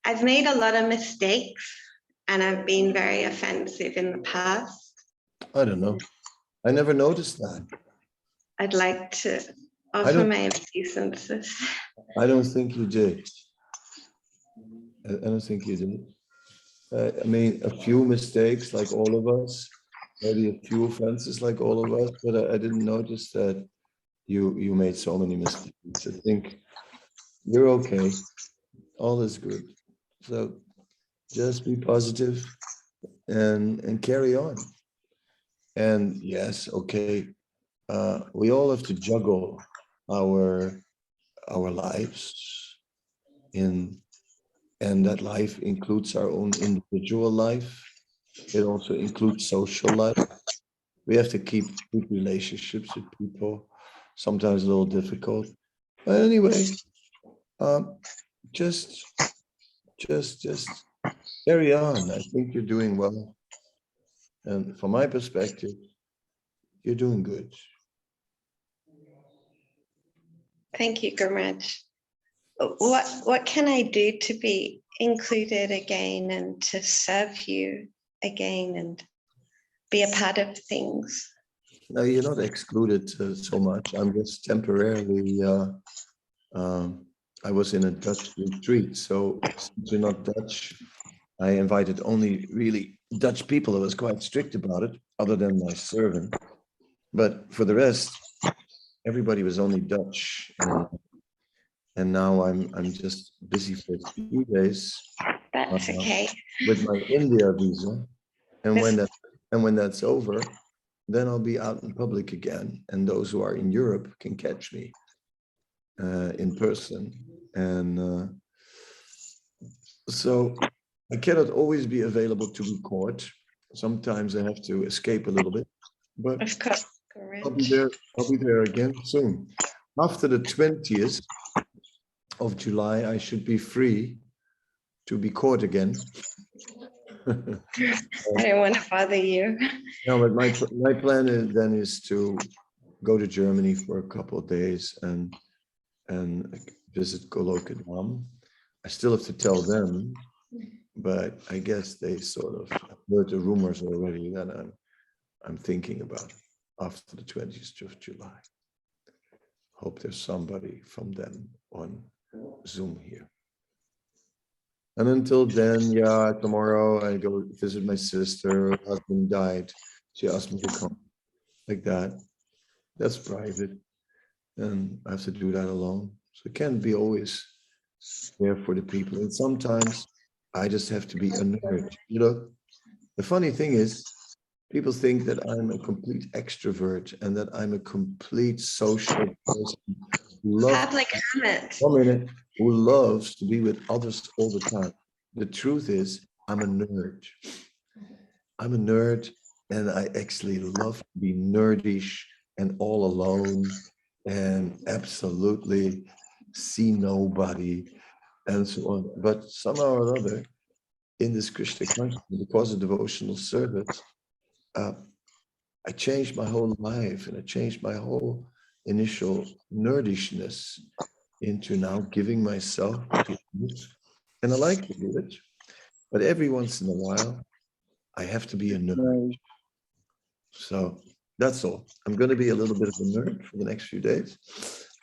I've made a lot of mistakes and I've been very offensive in the past. I don't know. I never noticed that. I'd like to offer don't- my obeisances. I don't think you did. I I don't think you did. Uh, I mean, a few mistakes like all of us, maybe a few offenses like all of us, but I, I didn't notice that you, you made so many mistakes. I think you're okay. All is good. So just be positive and, and carry on. And yes, okay, uh, we all have to juggle our our lives in and that life includes our own individual life. It also includes social life. We have to keep good relationships with people sometimes a little difficult. But anyway um just just just carry on. I think you're doing well. And from my perspective you're doing good Thank you, Gurmaj. What, what can I do to be included again and to serve you again and be a part of things? No, you're not excluded uh, so much. I'm just temporarily, uh, um, I was in a Dutch retreat, so since you're not Dutch, I invited only really Dutch people. I was quite strict about it, other than my servant. But for the rest, everybody was only Dutch. And, And now I'm, I'm just busy for a few days That's Uh-huh. okay. with my India visa. And when that, and when that's over, then I'll be out in public again. And those who are in Europe can catch me uh, in person. And uh, so I cannot always be available to record. Sometimes I have to escape a little bit, but Of course, I'll be there, I'll be there again soon. After the twentieth of July, I should be free to be caught again. [laughs] I don't want to bother you. [laughs] No, but my, pl- my plan is then is to go to Germany for a couple of days and, and visit Goloka Dham. I still have to tell them, but I guess they sort of heard the rumors already that I'm, I'm thinking about after the twentieth of July. Hope there's somebody from them on Zoom here. And until then, yeah, tomorrow I go visit my sister, her husband died. She asked me to come like that. That's private. And I have to do that alone. So it can't be always there for the people. And sometimes I just have to be a nerd. You know, the funny thing is, people think that I'm a complete extrovert and that I'm a complete social person. who loves Public comment. one minute, who loves to be with others all the time. The truth is, I'm a nerd. I'm a nerd and I actually love to be nerdish and all alone and absolutely see nobody and so on. But somehow or other, in this Krishna consciousness, because of devotional service, uh, I changed my whole life and I changed my whole initial nerdishness into now giving myself to it. And I like to do it. But every once in a while, I have to be a nerd. So that's all. I'm going to be a little bit of a nerd for the next few days.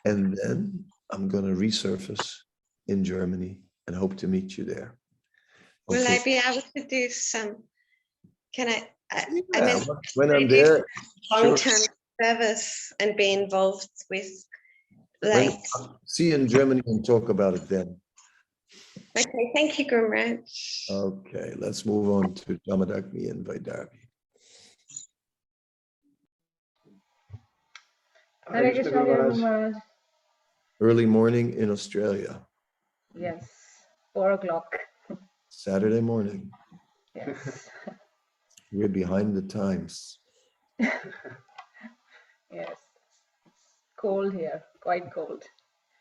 And then I'm going to resurface in Germany and hope to meet you there. Will I be able to do some, can I, I I mean, When I'm there, long-term service and be involved with when- like, see you in Germany and talk about it then. okay, thank you, Gurmaj. Okay, let's move on to Jamadagni and Vaidarvi. Hare Krishna Guru Early morning in Australia, Yes, four o'clock. Saturday morning. Yes, [laughs] We're behind the times. [laughs] yes. It's cold here, quite cold.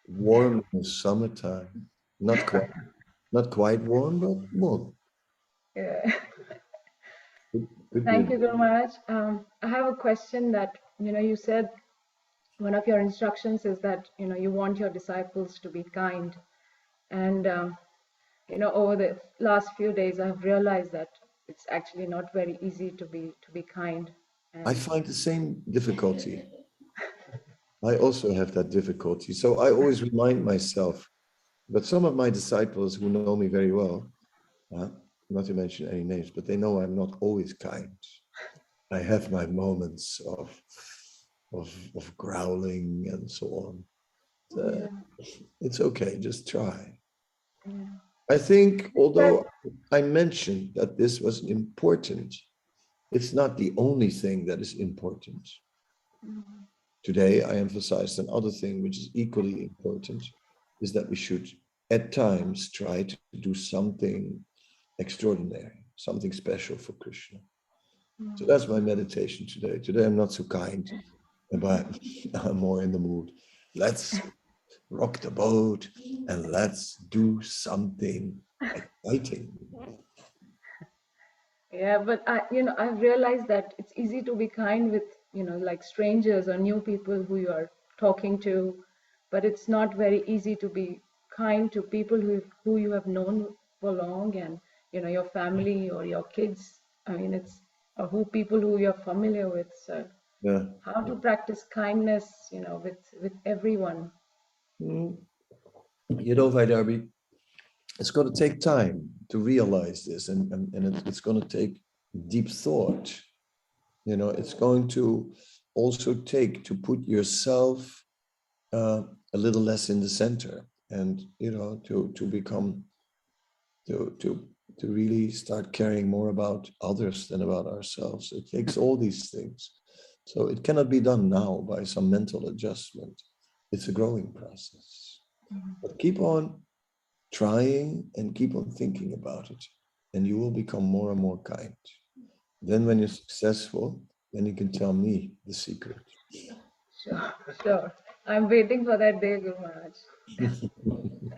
Warm in summertime. Not quite, [laughs] not quite warm, but warm. Yeah. [laughs] Could Thank be. you, Guru Maharaj. Um, I have a question that, you know, you said one of your instructions is that, you know, you want your disciples to be kind. And, um, you know, over the last few days, I've realized that it's actually not very easy to be to be kind. I find the same difficulty. [laughs] I also have that difficulty. So I always remind myself, but some of my disciples who know me very well, uh, not to mention any names, but they know I'm not always kind. I have my moments of, of, of growling and so on. Uh, it's okay, just try. yeah. I think although I mentioned that this was important, it's not the only thing that is important. Mhm. Today, I emphasized another thing which is equally important, is that we should at times try to do something extraordinary, something special for Krishna. So that's my meditation today. Today, I'm not so kind, but [laughs] I'm more in the mood. Let's rock the boat and let's do something exciting. Yeah, but I, you know, I've realized that it's easy to be kind with, you know, like strangers or new people who you are talking to, but it's not very easy to be kind to people who who you have known for long and, you know, your family or your kids. I mean, it's or who people who you're familiar with. So Yeah. how to practice kindness, you know, with with everyone. Mm. You know, Vaidarbi, it's going to take time to realize this, and, and, and it's going to take deep thought. You know, it's going to also take to put yourself uh, a little less in the center. and you know to to become to to to really start caring more about others than about ourselves it takes all these things so it cannot be done now by some mental adjustment it's a growing process mm-hmm. but keep on trying and keep on thinking about it and you will become more and more kind then when you're successful then you can tell me the secret Sure, sure. I'm waiting for that day, Guru Maharaj. [laughs]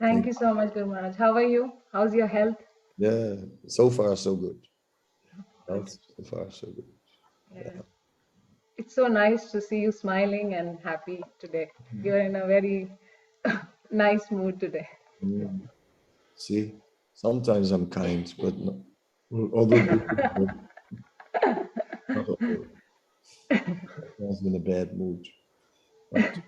Thank you so much, Guru Maharaj. How are you? How's your health? Yeah, so far so good. That's so far so good. Yeah. It's so nice to see you smiling and happy today. You're in a very [laughs] nice mood today. Mm. See, sometimes I'm kind, but not, other people, not always. I was in a bad mood. But-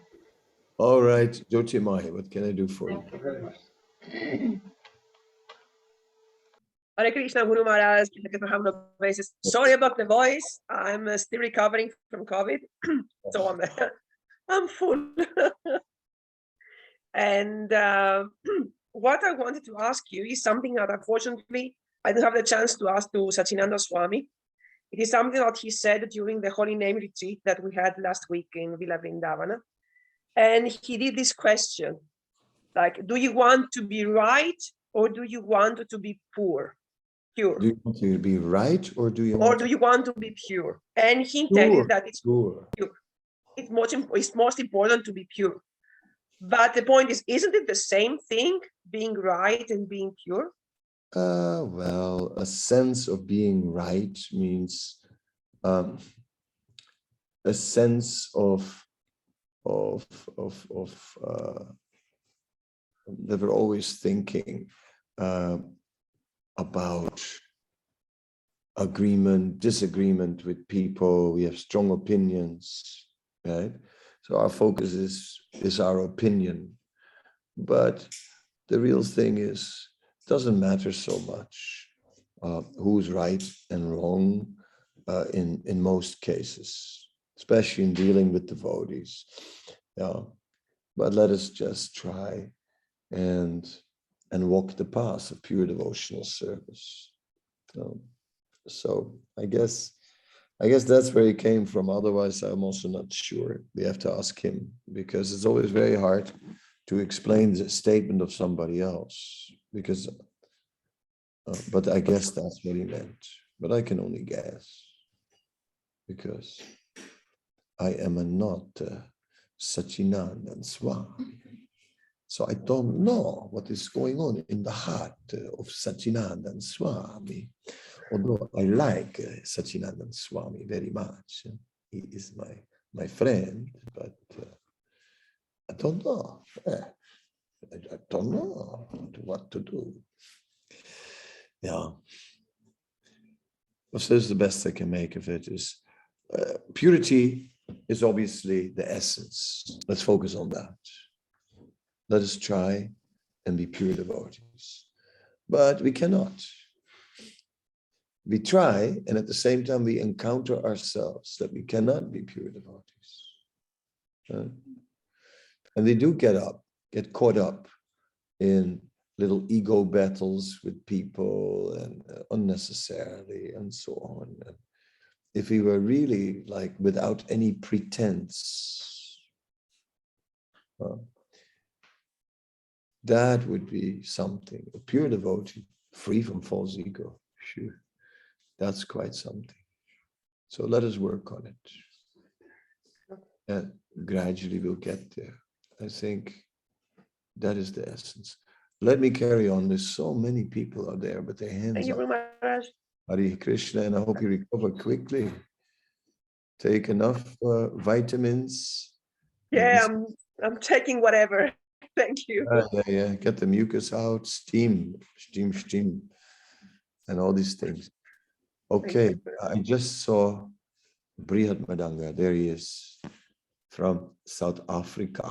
all right, Jyotimai, what can I do for you? Hare Krishna, Guru Maharaj, basis. Sorry about the voice. I'm uh, still recovering from COVID, [clears throat] so I'm [laughs] I'm full. [laughs] and uh, [clears throat] what I wanted to ask you is something that unfortunately I didn't have the chance to ask to Sachinandan Swami. It is something that he said during the Holy Name retreat that we had last week in Villa Vrindavana. And he did this question like, do you want to be right or do you want to be poor? Pure. Do you want to be right or do you or want do you want to be pure? And he tells Pure. you that it's pure? it's most it's most important to be pure. But the point is, isn't it the same thing, being right and being pure? Uh, well, a sense of being right means um, a sense of of of of uh, that we're always thinking uh, about agreement, disagreement with people. We have strong opinions, right? So our focus is is our opinion, but the real thing is doesn't matter so much uh, who's right and wrong uh, in in most cases, especially in dealing with devotees. Yeah, but let us just try and and walk the path of pure devotional service. Um, so I guess I guess that's where he came from. Otherwise, I'm also not sure. We have to ask him because it's always very hard to explain the statement of somebody else because uh, but I guess that's what he meant. But I can only guess because I am a not uh, Sachinandan Swami. So I don't know what is going on in the heart of Sachinandan Swami. Although I like uh, Sachinandan Swami very much. He is my, my friend, but uh, I don't know. Eh, I, don't know what to do. Yeah. Well, so the best I can make of it is uh, purity is obviously the essence. Let's focus on that. Let us try and be pure devotees. But we cannot. We try, and at the same time, we encounter ourselves that we cannot be pure devotees. Right? And they do get up, get caught up in little ego battles with people and uh, unnecessarily and so on. And if we were really like without any pretense, uh, that would be something. A pure devotee, free from false ego. Sure. That's quite something. So let us work on it. And gradually we'll get there. I think that is the essence. Let me carry on. There's so many people out there, but their hands Thank you. Guru Maharaj. Hare Krishna, and I hope you recover quickly. Take enough uh, vitamins. Yeah, I'm I'm taking whatever. [laughs] Thank you. Uh, yeah, yeah, get the mucus out, steam, steam, steam, and all these things. Okay. I just saw Brihat Mridanga. There he is from South Africa.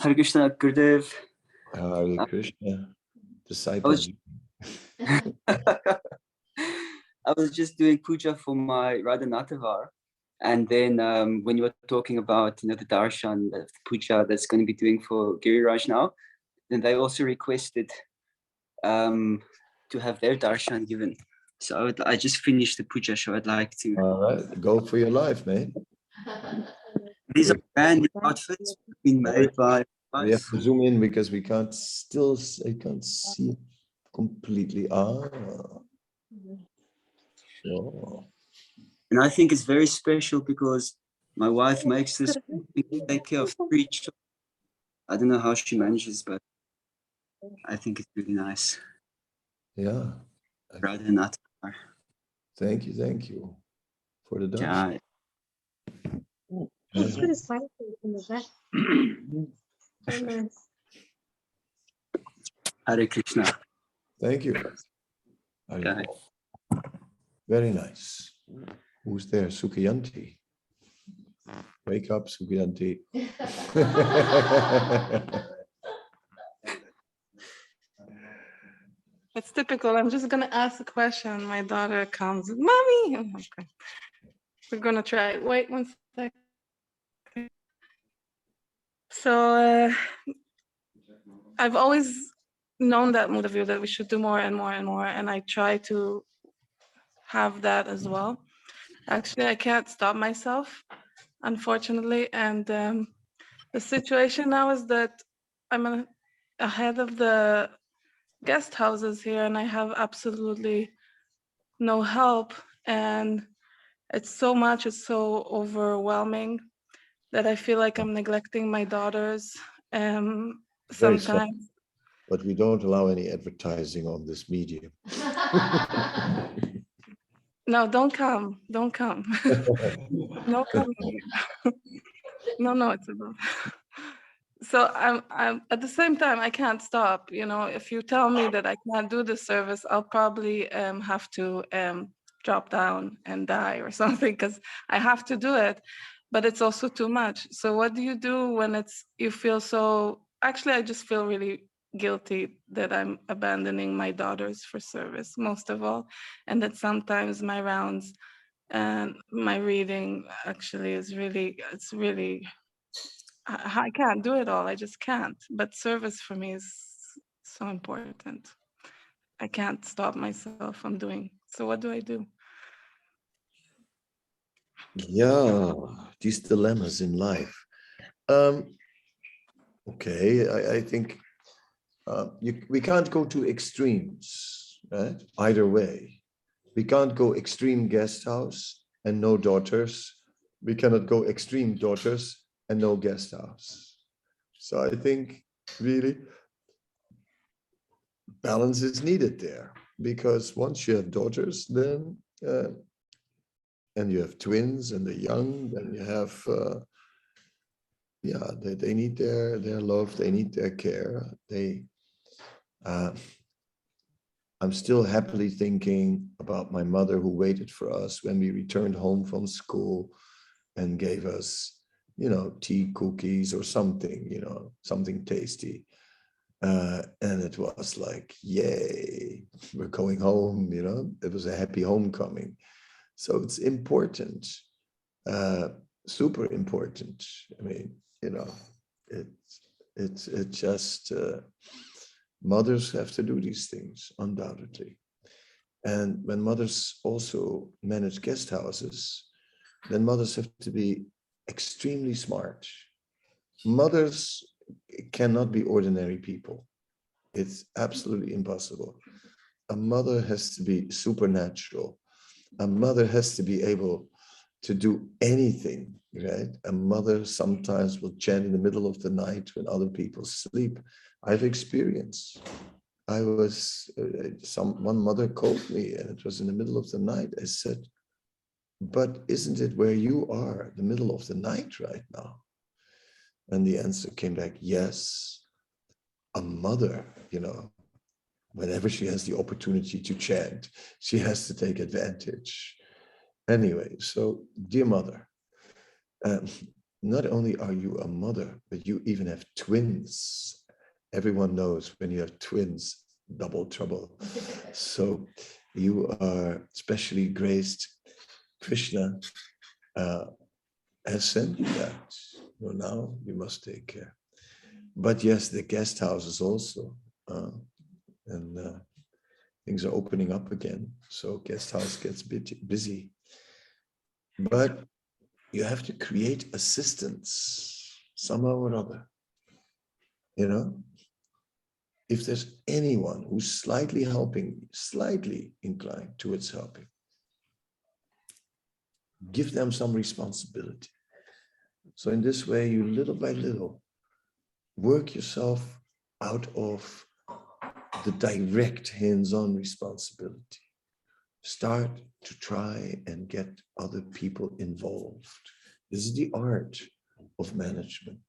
Hare Krishna, Gurudev. Hare Krishna, disciple. [laughs] I was just doing puja for my Radha Natavar, And then um, when you were talking about you know the darshan, the puja that's going to be doing for Giriraj now, then they also requested um, to have their darshan given. So I, would, I just finished the puja, so I'd like to. All right, go for your life, man. [laughs] These are brand new outfits being made by. We have to zoom in because we can't still, I can't see completely. Ah. Sure. And I think it's very special because my wife makes this take care of three children. I don't know how she manages, but I think it's really nice. Yeah, Rather than not. thank you, thank you for the dance. Yeah. Let's put a slide in the back. So nice. Hare Krishna. Thank you. Yeah. Very nice. Who's there? Sukiyanti. Wake up, Sukiyanti. [laughs] It's typical. I'm just gonna ask a question. My daughter comes, mommy. [laughs] We're gonna try. Wait one sec. So uh, I've always known that mood of view that we should do more and more and more, and I try to have that as well. Actually, I can't stop myself, unfortunately, and um, the situation now is that I'm a- ahead of the guest houses here and I have absolutely no help. And it's so much, it's so overwhelming that I feel like I'm neglecting my daughters. Um, Very sometimes, But we don't allow any advertising on this medium. [laughs] [laughs] no, don't come, don't come. [laughs] no coming no, no, it's about. So I'm, I'm at the same time I can't stop. You know, if you tell me that I can't do this service, I'll probably um, have to um, drop down and die or [laughs] something because I have to do it. But it's also too much. So what do you do when it's you feel so? Actually, I just feel really guilty that I'm abandoning my daughters for service most of all, and that sometimes my rounds and my reading actually is really it's really I, can't do it all i just can't. But service for me is so important. I can't stop myself from doing. So what do i do? Yeah, these dilemmas in life. Um, okay, I, I think uh, you, we can't go to extremes, right? Either way. We can't go extreme guest house and no daughters. We cannot go extreme daughters and no guest house. So I think really balance is needed there because once you have daughters, then uh, and you have twins and the young, then you have, uh, yeah, they, they need their, their love, they need their care. They, uh, I'm still happily thinking about my mother who waited for us when we returned home from school and gave us, you know, tea, cookies or something, you know, something tasty. Uh, and it was like, yay, we're going home, you know, it was a happy homecoming. So it's important, uh, super important. I mean, you know, it's it's it just uh, mothers have to do these things undoubtedly, and when mothers also manage guest houses, then mothers have to be extremely smart. Mothers cannot be ordinary people. It's absolutely impossible. A mother has to be supernatural a mother has to be able to do anything, right? A mother sometimes will chant in the middle of the night when other people sleep. I've experienced. I was uh, some one mother called me, and it was in the middle of the night. I said, "But isn't it where you are, the middle of the night right now?" And the answer came back, "Yes." A mother, you know, whenever she has the opportunity to chant, she has to take advantage. Anyway, so dear mother, um, not only are you a mother, but you even have twins. Everyone knows when you have twins, double trouble. So you are specially graced. Krishna uh, has sent you that. So now you must take care. But yes, the guest houses also, uh, and uh, things are opening up again. So guest house gets busy. But you have to create assistance somehow or other. You know, if there's anyone who's slightly helping, slightly inclined towards helping, give them some responsibility. So in this way, you little by little work yourself out of the direct hands-on responsibility. Start to try and get other people involved. This is the art of management.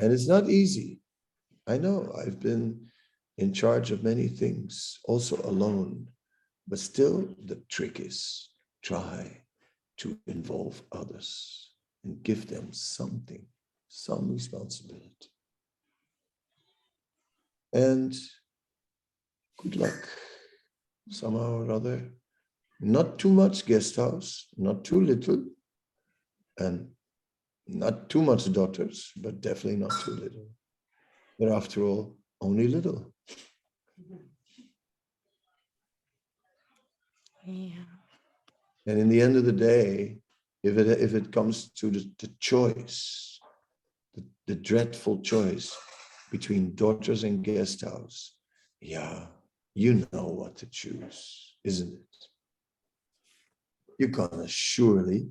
And it's not easy. I know I've been in charge of many things, also alone, but still the trick is try to involve others and give them something, some responsibility. And good luck, somehow or other. Not too much guest house, not too little, and not too much daughters, but definitely not too little. They're after all only little. Yeah. And in the end of the day, if it if it comes to the, the choice, the, the dreadful choice between daughters and guest house, yeah, you know what to choose, isn't it? You're gonna surely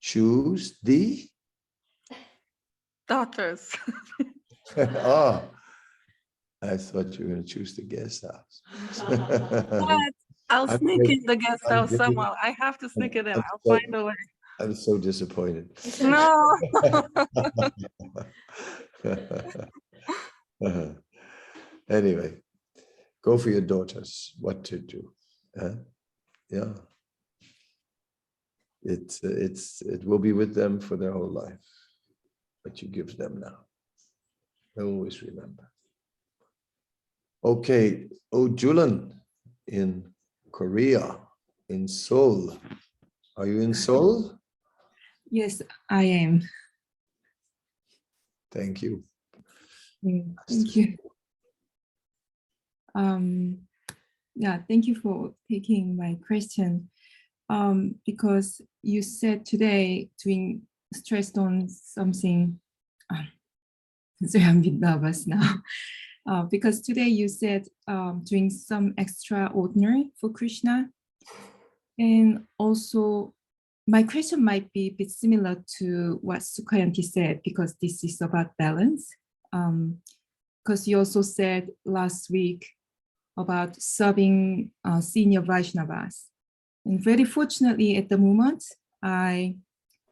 choose the Daughters. [laughs] ah. [laughs] I thought you were gonna choose the guest house. But [laughs] I'll I'm sneak in the guest I'm house very- somehow. I have to sneak it in. I'm I'll so- find a way. I'm so disappointed. [laughs] No. Anyway, go for your daughters, what to do. huh? Yeah. It's, it's, it will be with them for their whole life. But you give them now. I always remember. Okay, oh, Julian in Korea, in Seoul. Are you in Seoul? Yes, I am. Thank you. Mm, Thank you. Um, yeah, thank you for taking my question. Um, because you said today doing stressed on something. Um, so I'm a bit nervous [laughs] now. Uh, because today you said um, doing some extraordinary for Krishna. And also my question might be a bit similar to what Sukhayanti said, because this is about balance. Um, because you also said last week about serving uh, senior Vaishnavas. And very fortunately, at the moment, I,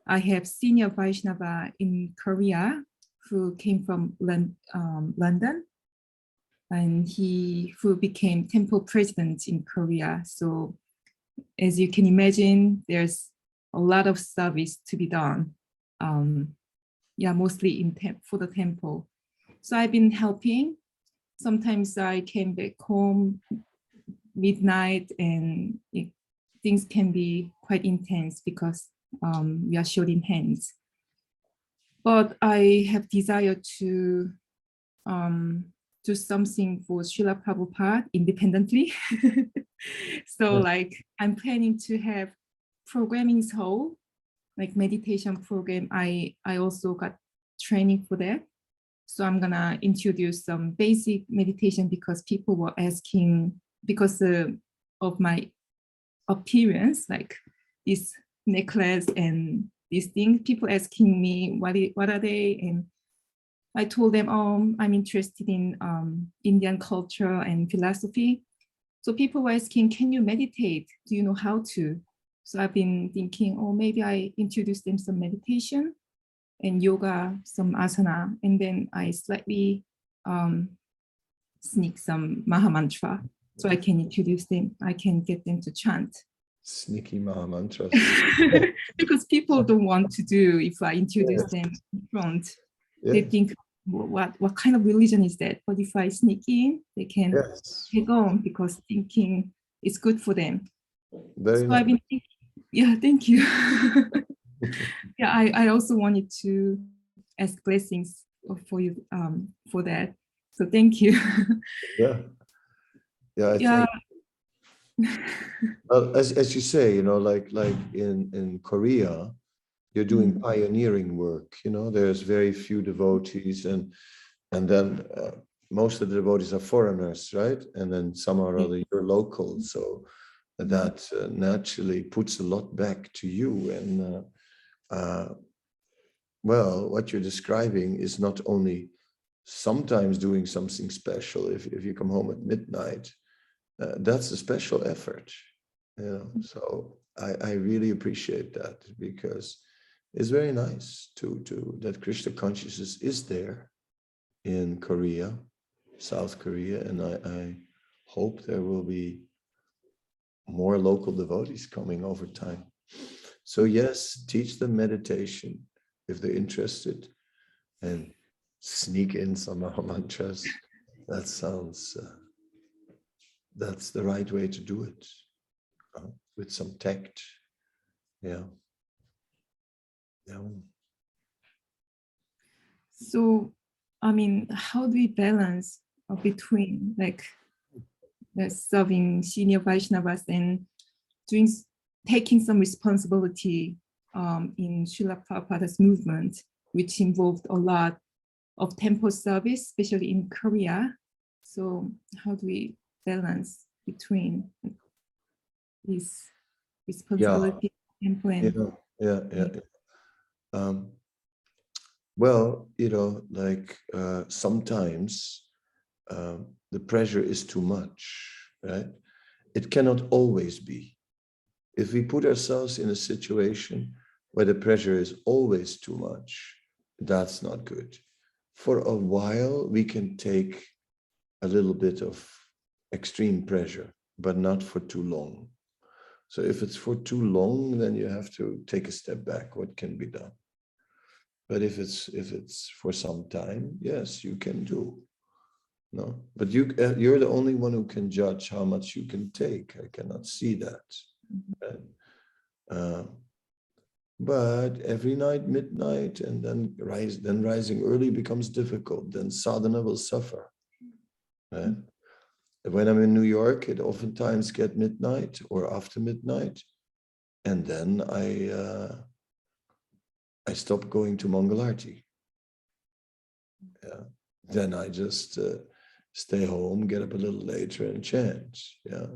I have senior Vaishnava in Korea who came from um, London. And he who became temple president in Korea. So as you can imagine, there's a lot of service to be done. Um, yeah, mostly in for the temple. So I've been helping. Sometimes I came back home midnight and it, things can be quite intense because um, we are shooting hands. But I have desire to um, do something for Srila Prabhupada independently. [laughs] so like I'm planning to have programming whole, like meditation program. I, I also got training for that. So I'm gonna introduce some basic meditation because people were asking because uh, of my appearance, like this necklace and these things. People asking me what i- what are they, and I told them, um, I'm interested in um, Indian culture and philosophy. So people were asking, can you meditate? Do you know how to? So I've been thinking, oh, maybe I introduce them some meditation and yoga, some asana, and then I slightly um, sneak some Maha Mantra so I can introduce them. I can get them to chant Sneaky Maha [laughs] mantras. because people don't want to do if I introduce them in front. They think, what what kind of religion is that? But if I sneak in, they can Yes, take on because thinking it's good for them. very So I've been thinking, yeah, thank you. [laughs] [laughs] yeah, I, I also wanted to ask blessings for you um, for that. So thank you. Yeah. Yeah, I yeah. think, well, as, as you say, you know, like, like in, in Korea, you're doing pioneering work, you know, there's very few devotees and, and then uh, most of the devotees are foreigners, right? And then some are other, you're local, so that uh, naturally puts a lot back to you and, uh, uh, well, what you're describing is not only sometimes doing something special if, if you come home at midnight uh, that's a special effort you know so I, I really appreciate that because it's very nice to to that krishna consciousness is there in korea south korea and i i hope there will be more local devotees coming over time so yes teach them meditation if they're interested and sneak in some [laughs] mantras. That sounds, uh, that's the right way to do it uh, with some tact. Yeah. Yeah. So, I mean, how do we balance between like serving senior Vaishnavas and doing taking some responsibility um, in Srila Prabhupada's movement, which involved a lot of temple service, especially in Korea. So, how do we balance between this responsibility temple and Yeah, yeah, yeah. yeah. Um, well, you know, like uh, sometimes um, the pressure is too much, right? It cannot always be. If we put ourselves in a situation where the pressure is always too much, that's not good. For a while, we can take a little bit of extreme pressure, but not for too long. So if it's for too long, then you have to take a step back. What can be done? But if it's if it's for some time, yes, you can do. No, but you uh, you're the only one who can judge how much you can take. I cannot see that. right? Uh, but every night, midnight, and then rise, then rising early becomes difficult. Then sadhana will suffer. Right? When I'm in New York, it oftentimes get midnight or after midnight, and then I uh, I stop going to Mangalarti. Yeah, then I just uh, stay home, get up a little later, and chant. Yeah,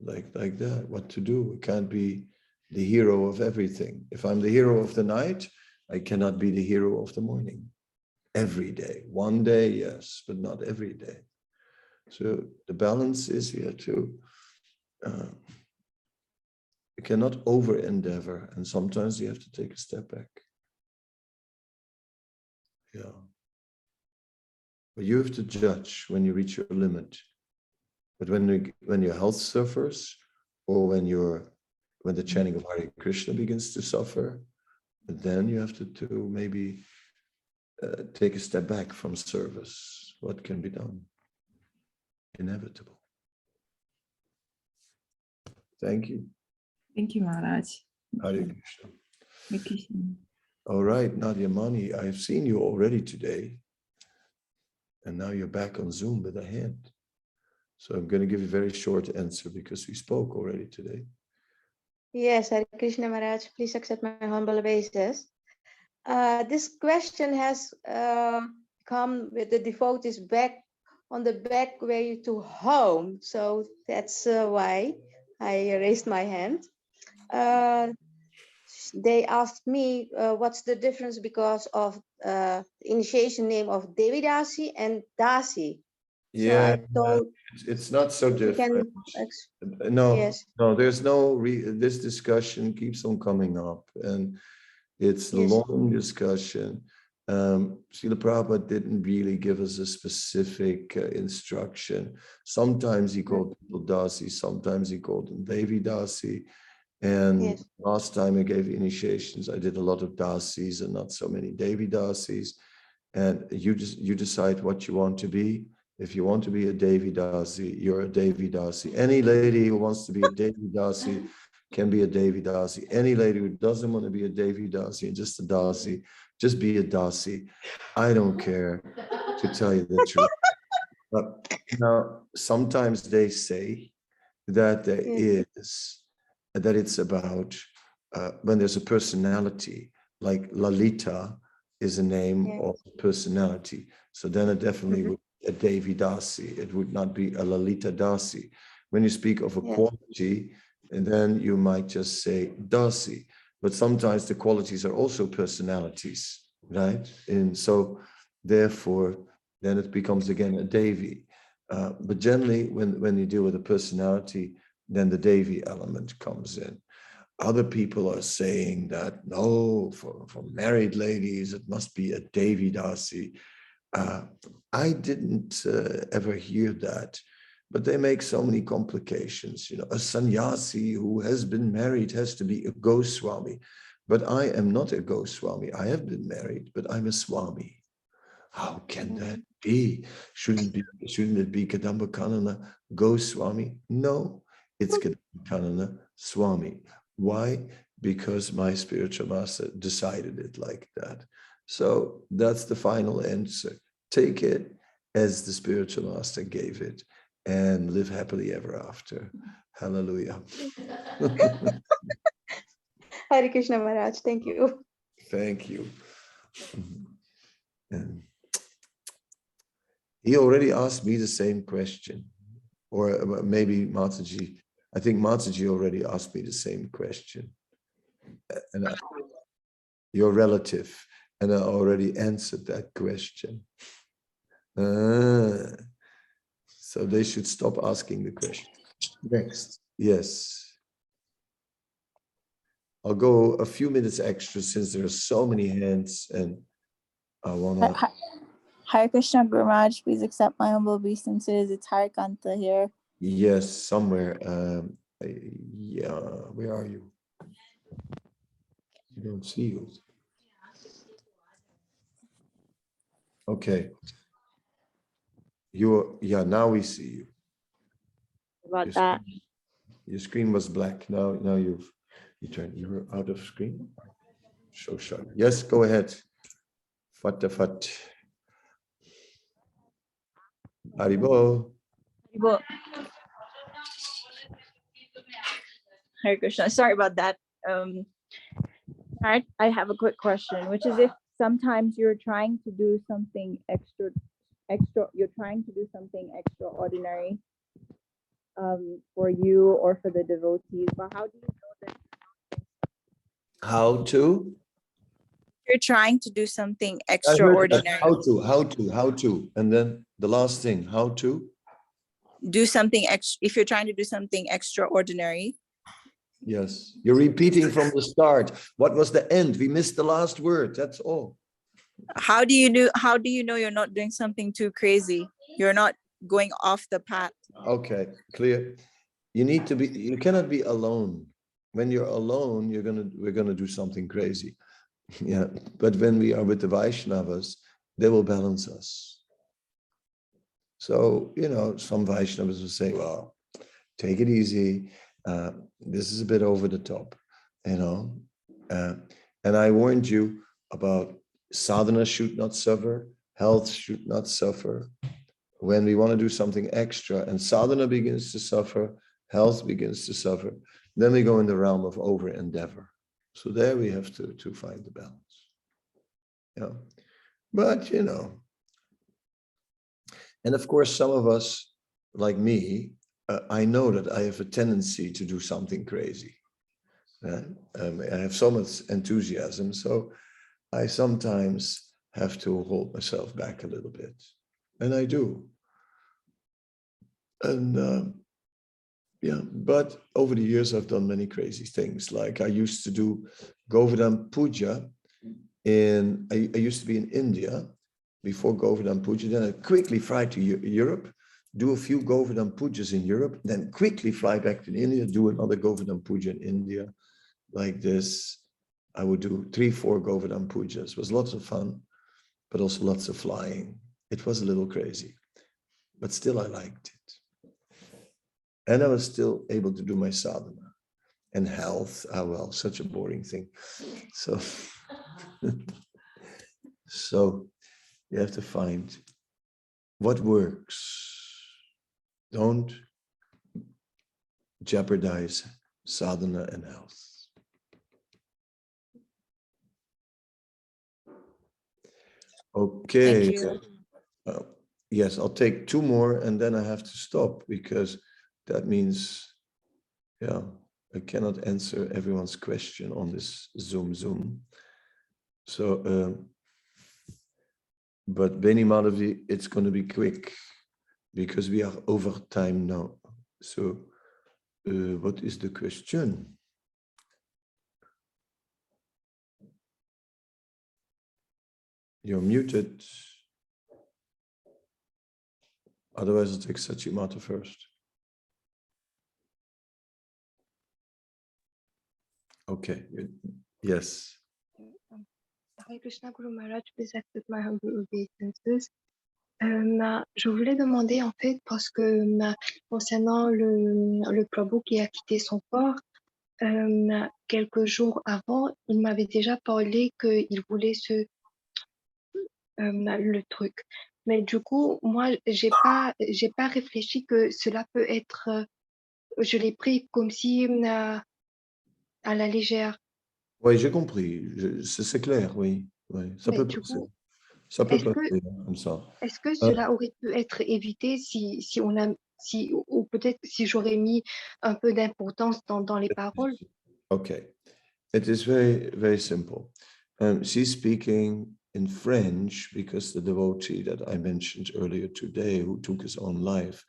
like like that. What to do? I can't be the hero of everything. If I'm the hero of the night, I cannot be the hero of the morning. Every day, one day, yes, but not every day. So the balance is here to uh, you cannot over endeavor, and sometimes you have to take a step back. Yeah. But you have to judge when you reach your limit. But when you, when your health suffers, or when your when the chanting of Hare Krishna begins to suffer, then you have to, to maybe uh, take a step back from service. What can be done? Inevitable. Thank you. thank you, Maharaj. Hare. Krishna. Hare Krishna. All right, Nadia Mani, I've seen you already today. And now you're back on Zoom with a hand. So I'm going to give you a very short answer because we spoke already today. Yes, Hare Krishna Maharaj, please accept my humble obeisance. Uh, this question has uh, come with the devotees back on the back way to home. So that's uh, why I raised my hand. Uh, they asked me uh, what's the difference because of uh, initiation name of Devi Dasi and Dasi. So it's- not so can different. No, Yes. no, there's no, re- this discussion keeps on coming up and it's a Yes. long discussion. Um, Srila Prabhupada didn't really give us a specific uh, instruction. Sometimes he called people Dasi, sometimes he called them Devi Dasi. And Yes. last time I gave initiations, I did a lot of Dasis and not so many Devi Dasis. And you just, you decide what you want to be. If you want to be a Devi Dasi, you're a Devi Dasi. Any lady who wants to be a Devi Dasi [laughs] can be a Devi Dasi. Any lady who doesn't want to be a Devi Dasi and just a Dasi, just be a Dasi. I don't care, to tell you the [laughs] truth. But now, sometimes they say that there is, that it's about uh, when there's a personality, like Lalita is a name Yes. of personality. So then it definitely Mhm. would be a Devi Dasi. It would not be a Lalita Dasi. When you speak of a Yes. quality, and then you might just say Dasi. But sometimes the qualities are also personalities, right? And so therefore, then it becomes again a Devi. Uh, but generally, when, when you deal with a personality, then the Devi element comes in. Other people are saying that no, for, for married ladies, it must be a Devi Dasi. Uh, I didn't uh, ever hear that, but they make so many complications. You know, a sannyasi who has been married has to be a Goswami, but I am not a Goswami. I have been married, but I'm a Swami. How can hmm. that be? Shouldn't be shouldn't it be Kadamba Kanana Goswami? No, it's hmm. Kadamba Kanana Swami. Why? Because my spiritual master decided it like that. So that's the final answer. Take it as the spiritual master gave it and live happily ever after. Hallelujah. [laughs] Hare Krishna Maharaj, thank you. Thank you. And he already asked me the same question, or uh, maybe Mataji. I think Mataji already asked me the same question. And I- your relative, and I already answered that question. Ah, so they should stop asking the question. Next, yes. I'll go a few minutes extra since there are so many hands and I wanna, Hi- Hare Krishna Guru Maharaj, please accept my humble obeisances. It's Harikanta here. yes, somewhere, um, I- yeah, where are you? I don't see you. Okay. You're, yeah, now we see you. About Your that. screen- Your screen was black. Now, now you've, you turned, you're out of screen. So sharp. Yes, go ahead. Fat fat. Haribol. Well, Hare Krishna. Sorry about that. Um, I, I have a quick question, which is if sometimes you're trying to do something extra, extra, you're trying to do something extraordinary um, for you or for the devotees, but how do you know that How to? you're trying to do something I heard that. extraordinary? How to, how to, how to, and then the last thing, how to? Do something ex, if you're trying to do something extraordinary, Yes, you're repeating from the start. What was the end? We missed the last word, that's all. How do you do how do you know you're not doing something too crazy you're not going off the path Okay, clear. You need to be, you cannot be alone. When you're alone, you're gonna, we're gonna do something crazy. [laughs] Yeah, but when we are with the Vaishnavas, they will balance us. So, you know, some Vaishnavas will say, well, take it easy. Uh, this is a bit over the top, you know. Uh, and I warned you about sadhana should not suffer, health should not suffer, when we want to do something extra and sadhana begins to suffer, health begins to suffer, then we go in the realm of over endeavor. So there we have to, to find the balance. Yeah. But you know, and of course, some of us, like me, uh, I know that I have a tendency to do something crazy. Uh, um, I have so much enthusiasm, so I sometimes have to hold myself back a little bit and I do. And um, yeah, but over the years, I've done many crazy things. Like I used to do Govardhan Puja in, I, I used to be in India before Govardhan Puja. Then I quickly fly to Eu- Europe, do a few Govardhan Pujas in Europe, then quickly fly back to India, do another Govardhan Puja in India. Like this, I would do three, four Govardhan Pujas. It was lots of fun, but also lots of flying. It was a little crazy, but still I liked it. And I was still able to do my sadhana. and health. Ah, well, such a boring thing. So, [laughs] so you have to find what works. Don't jeopardize sadhana and health. Okay. Uh, Yes, I'll take two more and then I have to stop because that means, yeah, I cannot answer everyone's question on this Zoom Zoom. So, um, but Beni Madhavi, it's going to be quick because we are over time now. So, uh, what is the question? You're muted. Otherwise, I'll take Sachimata first. Okay, yes. Hare Krishna Guru Maharaj, please accept my humble obeisances. Euh, je voulais demander en fait parce que concernant le, le Prabhu qui a quitté son corps, euh, quelques jours avant, il m'avait déjà parlé qu'il voulait se euh, le truc. Mais du coup, moi, j'ai pas, j'ai pas réfléchi que cela peut être. euh, je l'ai pris comme si euh, à la légère. Oui, j'ai compris. Je- C'est c'est clair, oui. oui. Ça Mais peut du passer. coup, Ça peut est-ce que- passer comme ça. Est-ce que cela aurait pu être évité si, si on a, si, ou- peut-être si j'aurais mis un peu d'importance dans, dans les paroles? Okay, it is very, very simple. Um, she's speaking in French because the devotee that I mentioned earlier today, who took his own life,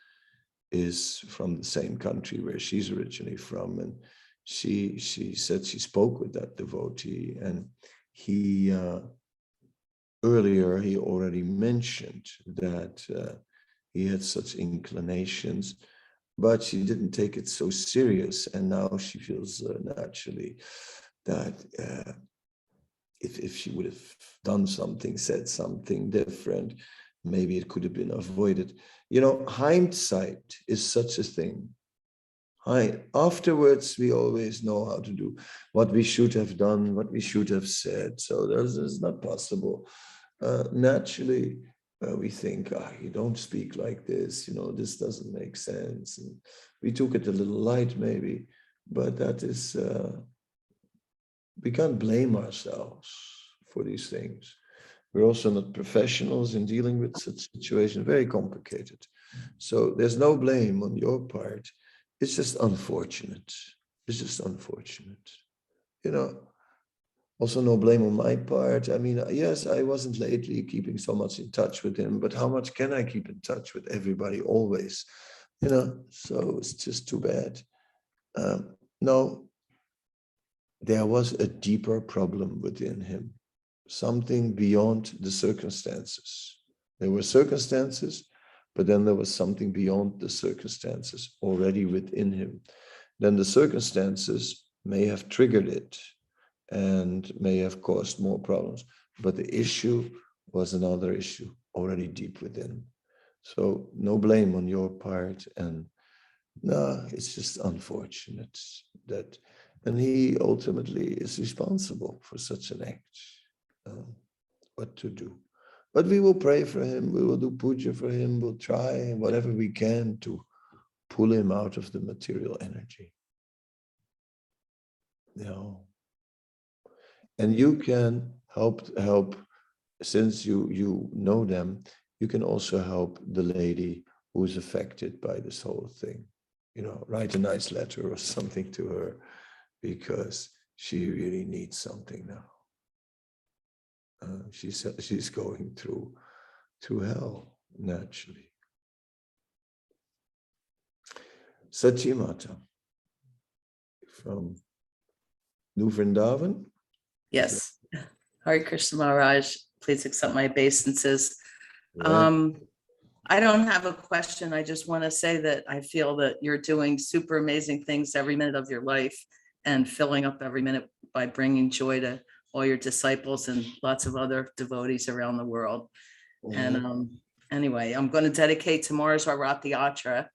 is from the same country where she's originally from, and she she said she spoke with that devotee, and he uh, earlier he already mentioned that uh, he had such inclinations but she didn't take it so serious. And now she feels uh, naturally that uh, if, if she would have done something said something different maybe it could have been avoided. You know hindsight is such a thing. I, afterwards we always know how to do what we should have done what we should have said. So this is not possible. Uh, naturally uh, we think, ah, you don't speak like this, you know, this doesn't make sense. And we took it a little light, maybe, but that is, uh, we can't blame ourselves for these things. We're also not professionals in dealing with such situations, very complicated. So there's no blame on your part. It's just unfortunate. It's just unfortunate. You know, also no blame on my part. I mean, yes, I wasn't lately keeping so much in touch with him, but how much can I keep in touch with everybody always? You know, so it's just too bad. Um, no, there was a deeper problem within him, something beyond the circumstances. There were circumstances, but then there was something beyond the circumstances already within him. Then the circumstances may have triggered it and may have caused more problems. But the issue was another issue already deep within. So no blame on your part. And no, it's just unfortunate that, and he ultimately is responsible for such an act. Um, what to do? But we will pray for him. We will do puja for him. We'll try whatever we can to pull him out of the material energy. You know, and you can help help since you you know them you can also help the lady who's affected by this whole thing you know write a nice letter or [laughs] something to her because she really needs something now uh, she's she's going through through hell naturally Sachimata from New Vrindavan. Yes. Hare Krishna Maharaj, please accept my obeisances. Right. Um, I don't have a question. I just want to say that I feel that you're doing super amazing things every minute of your life and filling up every minute by bringing joy to all your disciples and lots of other devotees around the world. And Mhm. um, anyway, I'm going to dedicate tomorrow's Rath Yatra.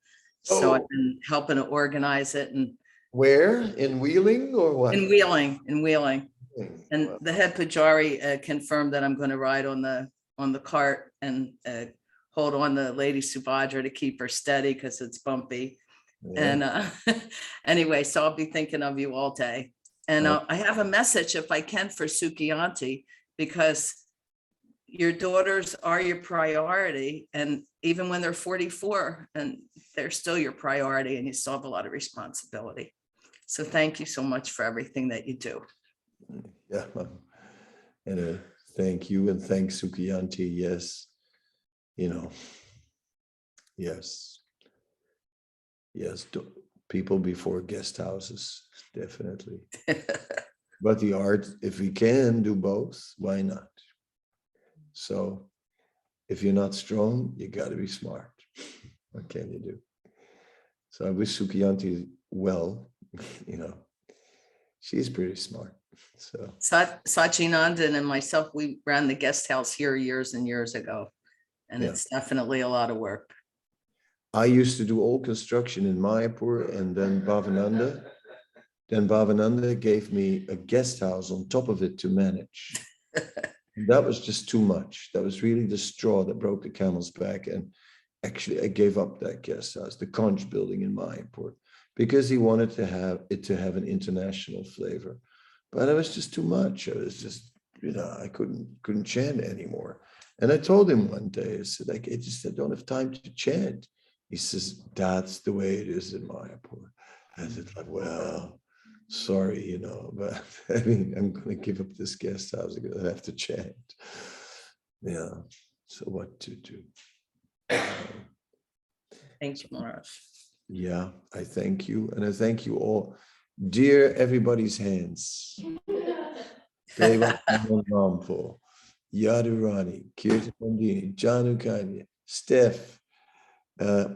So I've Oh. been helping to organize it and Where? In Wheeling or what? In Wheeling, in Wheeling. Wheeling. And the head pujari uh, confirmed that I'm going to ride on the, on the cart and uh, hold on the Lady Subhadra to keep her steady because it's bumpy. Yeah. And uh, [laughs] anyway, so I'll be thinking of you all day. And uh, I have a message if I can for Sukianti, because your daughters are your priority and even when they're 44 and they're still your priority and you still have a lot of responsibility. So thank you so much for everything that you do. Yeah. um, And uh, thank you and thank Sukianti, yes. You know, yes. Yes, do- people before guest houses, definitely. [laughs] But the art, if we can do both, why not? So if you're not strong, you gotta be smart. What can you do? So I wish Sukianti well, [laughs] you know. She's pretty smart, so. Sach- Sachinandan and myself, we ran the guest house here years and years ago. And Yeah. it's definitely a lot of work. I used to do all construction in Mayapur and then Bhavananda. Then Bhavananda gave me a guest house on top of it to manage. [laughs] That was just too much. That was really the straw that broke the camel's back. And actually, I gave up that guest house, the conch building in Mayapur, because he wanted to have it to have an international flavor. But it was just too much. It was just, you know, I couldn't couldn't chant anymore. And I told him one day, I said, like, I just I don't have time to chant. He says, that's the way it is in Mayapur. I said, like, well, sorry, you know, but [laughs] I mean, I'm gonna give up this guest house because I have to chant. Yeah, so what to do? Thank you, Maharaj. Yeah, I thank you, and I thank you all. Dear everybody's hands. [laughs] Yadurani, Kirtan Mandini, Janu Steph, uh,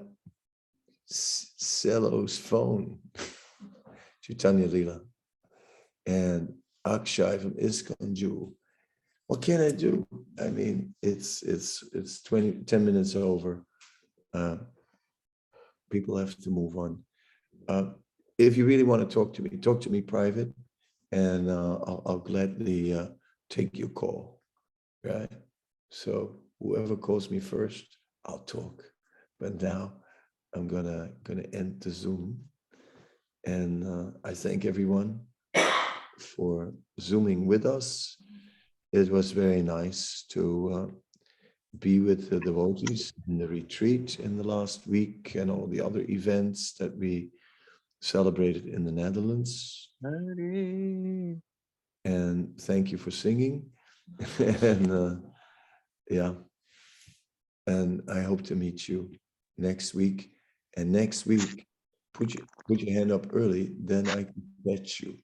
Celo's phone, [laughs] Chaitanya Lila, and Akshay from ISKCON Jewel. What can I do? I mean, it's, it's, it's 20, 10 minutes over. Uh, People have to move on. Uh, If you really want to talk to me, talk to me private and uh, I'll, I'll gladly uh, take your call. Right? So whoever calls me first, I'll talk. But now I'm gonna, gonna end the Zoom. And uh, I thank everyone for Zooming with us. It was very nice to uh, be with the devotees in the retreat in the last week and all the other events that we celebrated in the Netherlands. And thank you for singing. [laughs] and uh, yeah, and I hope to meet you next week. And next week, put your put your hand up early, then I can bet you.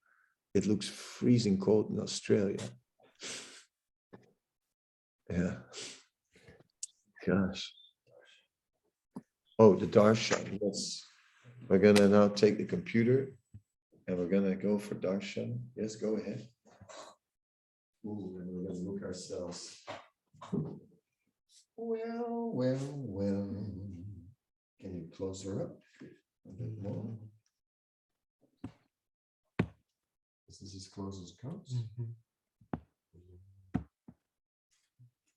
It looks freezing cold in Australia. Yeah. Gosh. Oh, the darshan, yes. We're gonna now take the computer and we're gonna go for darshan. Yes, go ahead. Ooh, and we're gonna look ourselves. Well, well, well. Can you close her up a bit mm-hmm. more? This is as close as it comes. Mm-hmm.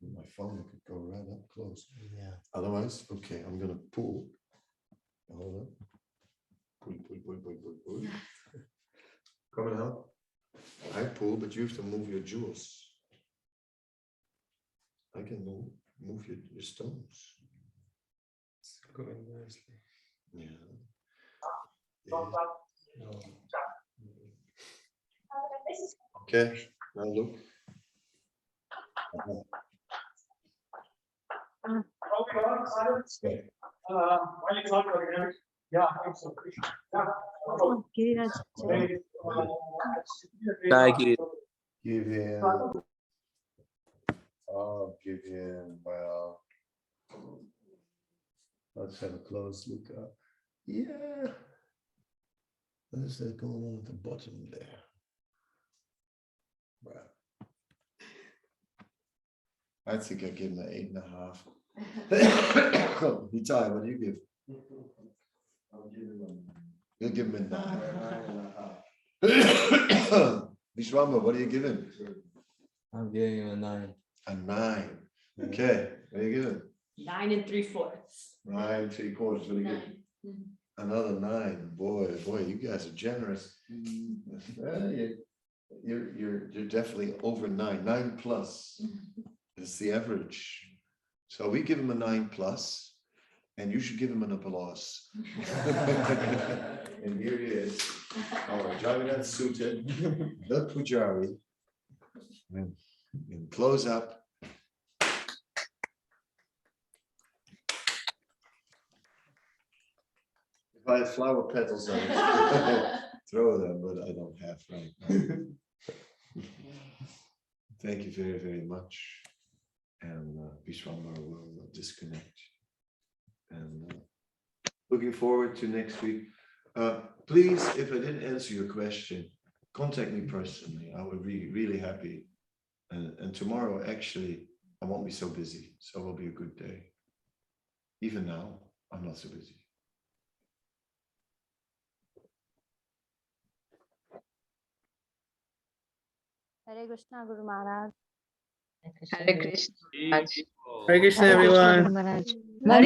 With My phone could go right up close. Yeah. Otherwise, okay, I'm gonna pull. Hold up. Pull, pull, pull, pull, pull, pull. [laughs] Coming up. I pull, but you have to move your jewels. I can move, move your, your stones. Going nicely. Yeah. Yeah. Okay, now look. Okay. Thank you. Give in. Oh, ah, give in, well. Let's have a close look up. Yeah. What is that going on at the bottom there? Wow. I think I give him an eight and a half. [coughs] Vitai, what do you give? I'll give him You'll give him a nine. Vishwambar, [coughs] what are you giving? I'm giving him a nine. A nine. Okay, what are you giving? Nine and three fourths. Nine, three quarters, what are you giving? Nine. Mhm. Another nine, boy, oh boy, you guys are generous. Yeah, you- You're, you're, you're definitely over nine, nine plus mm-hmm. is the average. So we give him a nine plus, and you should give him an applause. And here he is, oh, our Jagannath suited, [laughs] the Pujari. And and close up. If I had flower petals, I would [laughs] throw them, but I don't have right now. Thank you very, very much. And uh, Vishwambar will disconnect. And uh, looking forward to next week. Uh, Please, if I didn't answer your question, contact me personally. I would be really happy. And, and tomorrow, actually, I won't be so busy, so it will be a good day. Even now, I'm not so busy. Hare Krishna Guru Maharaj. Hare Krishna. Hare Krishna, everyone. Maharaj. Hare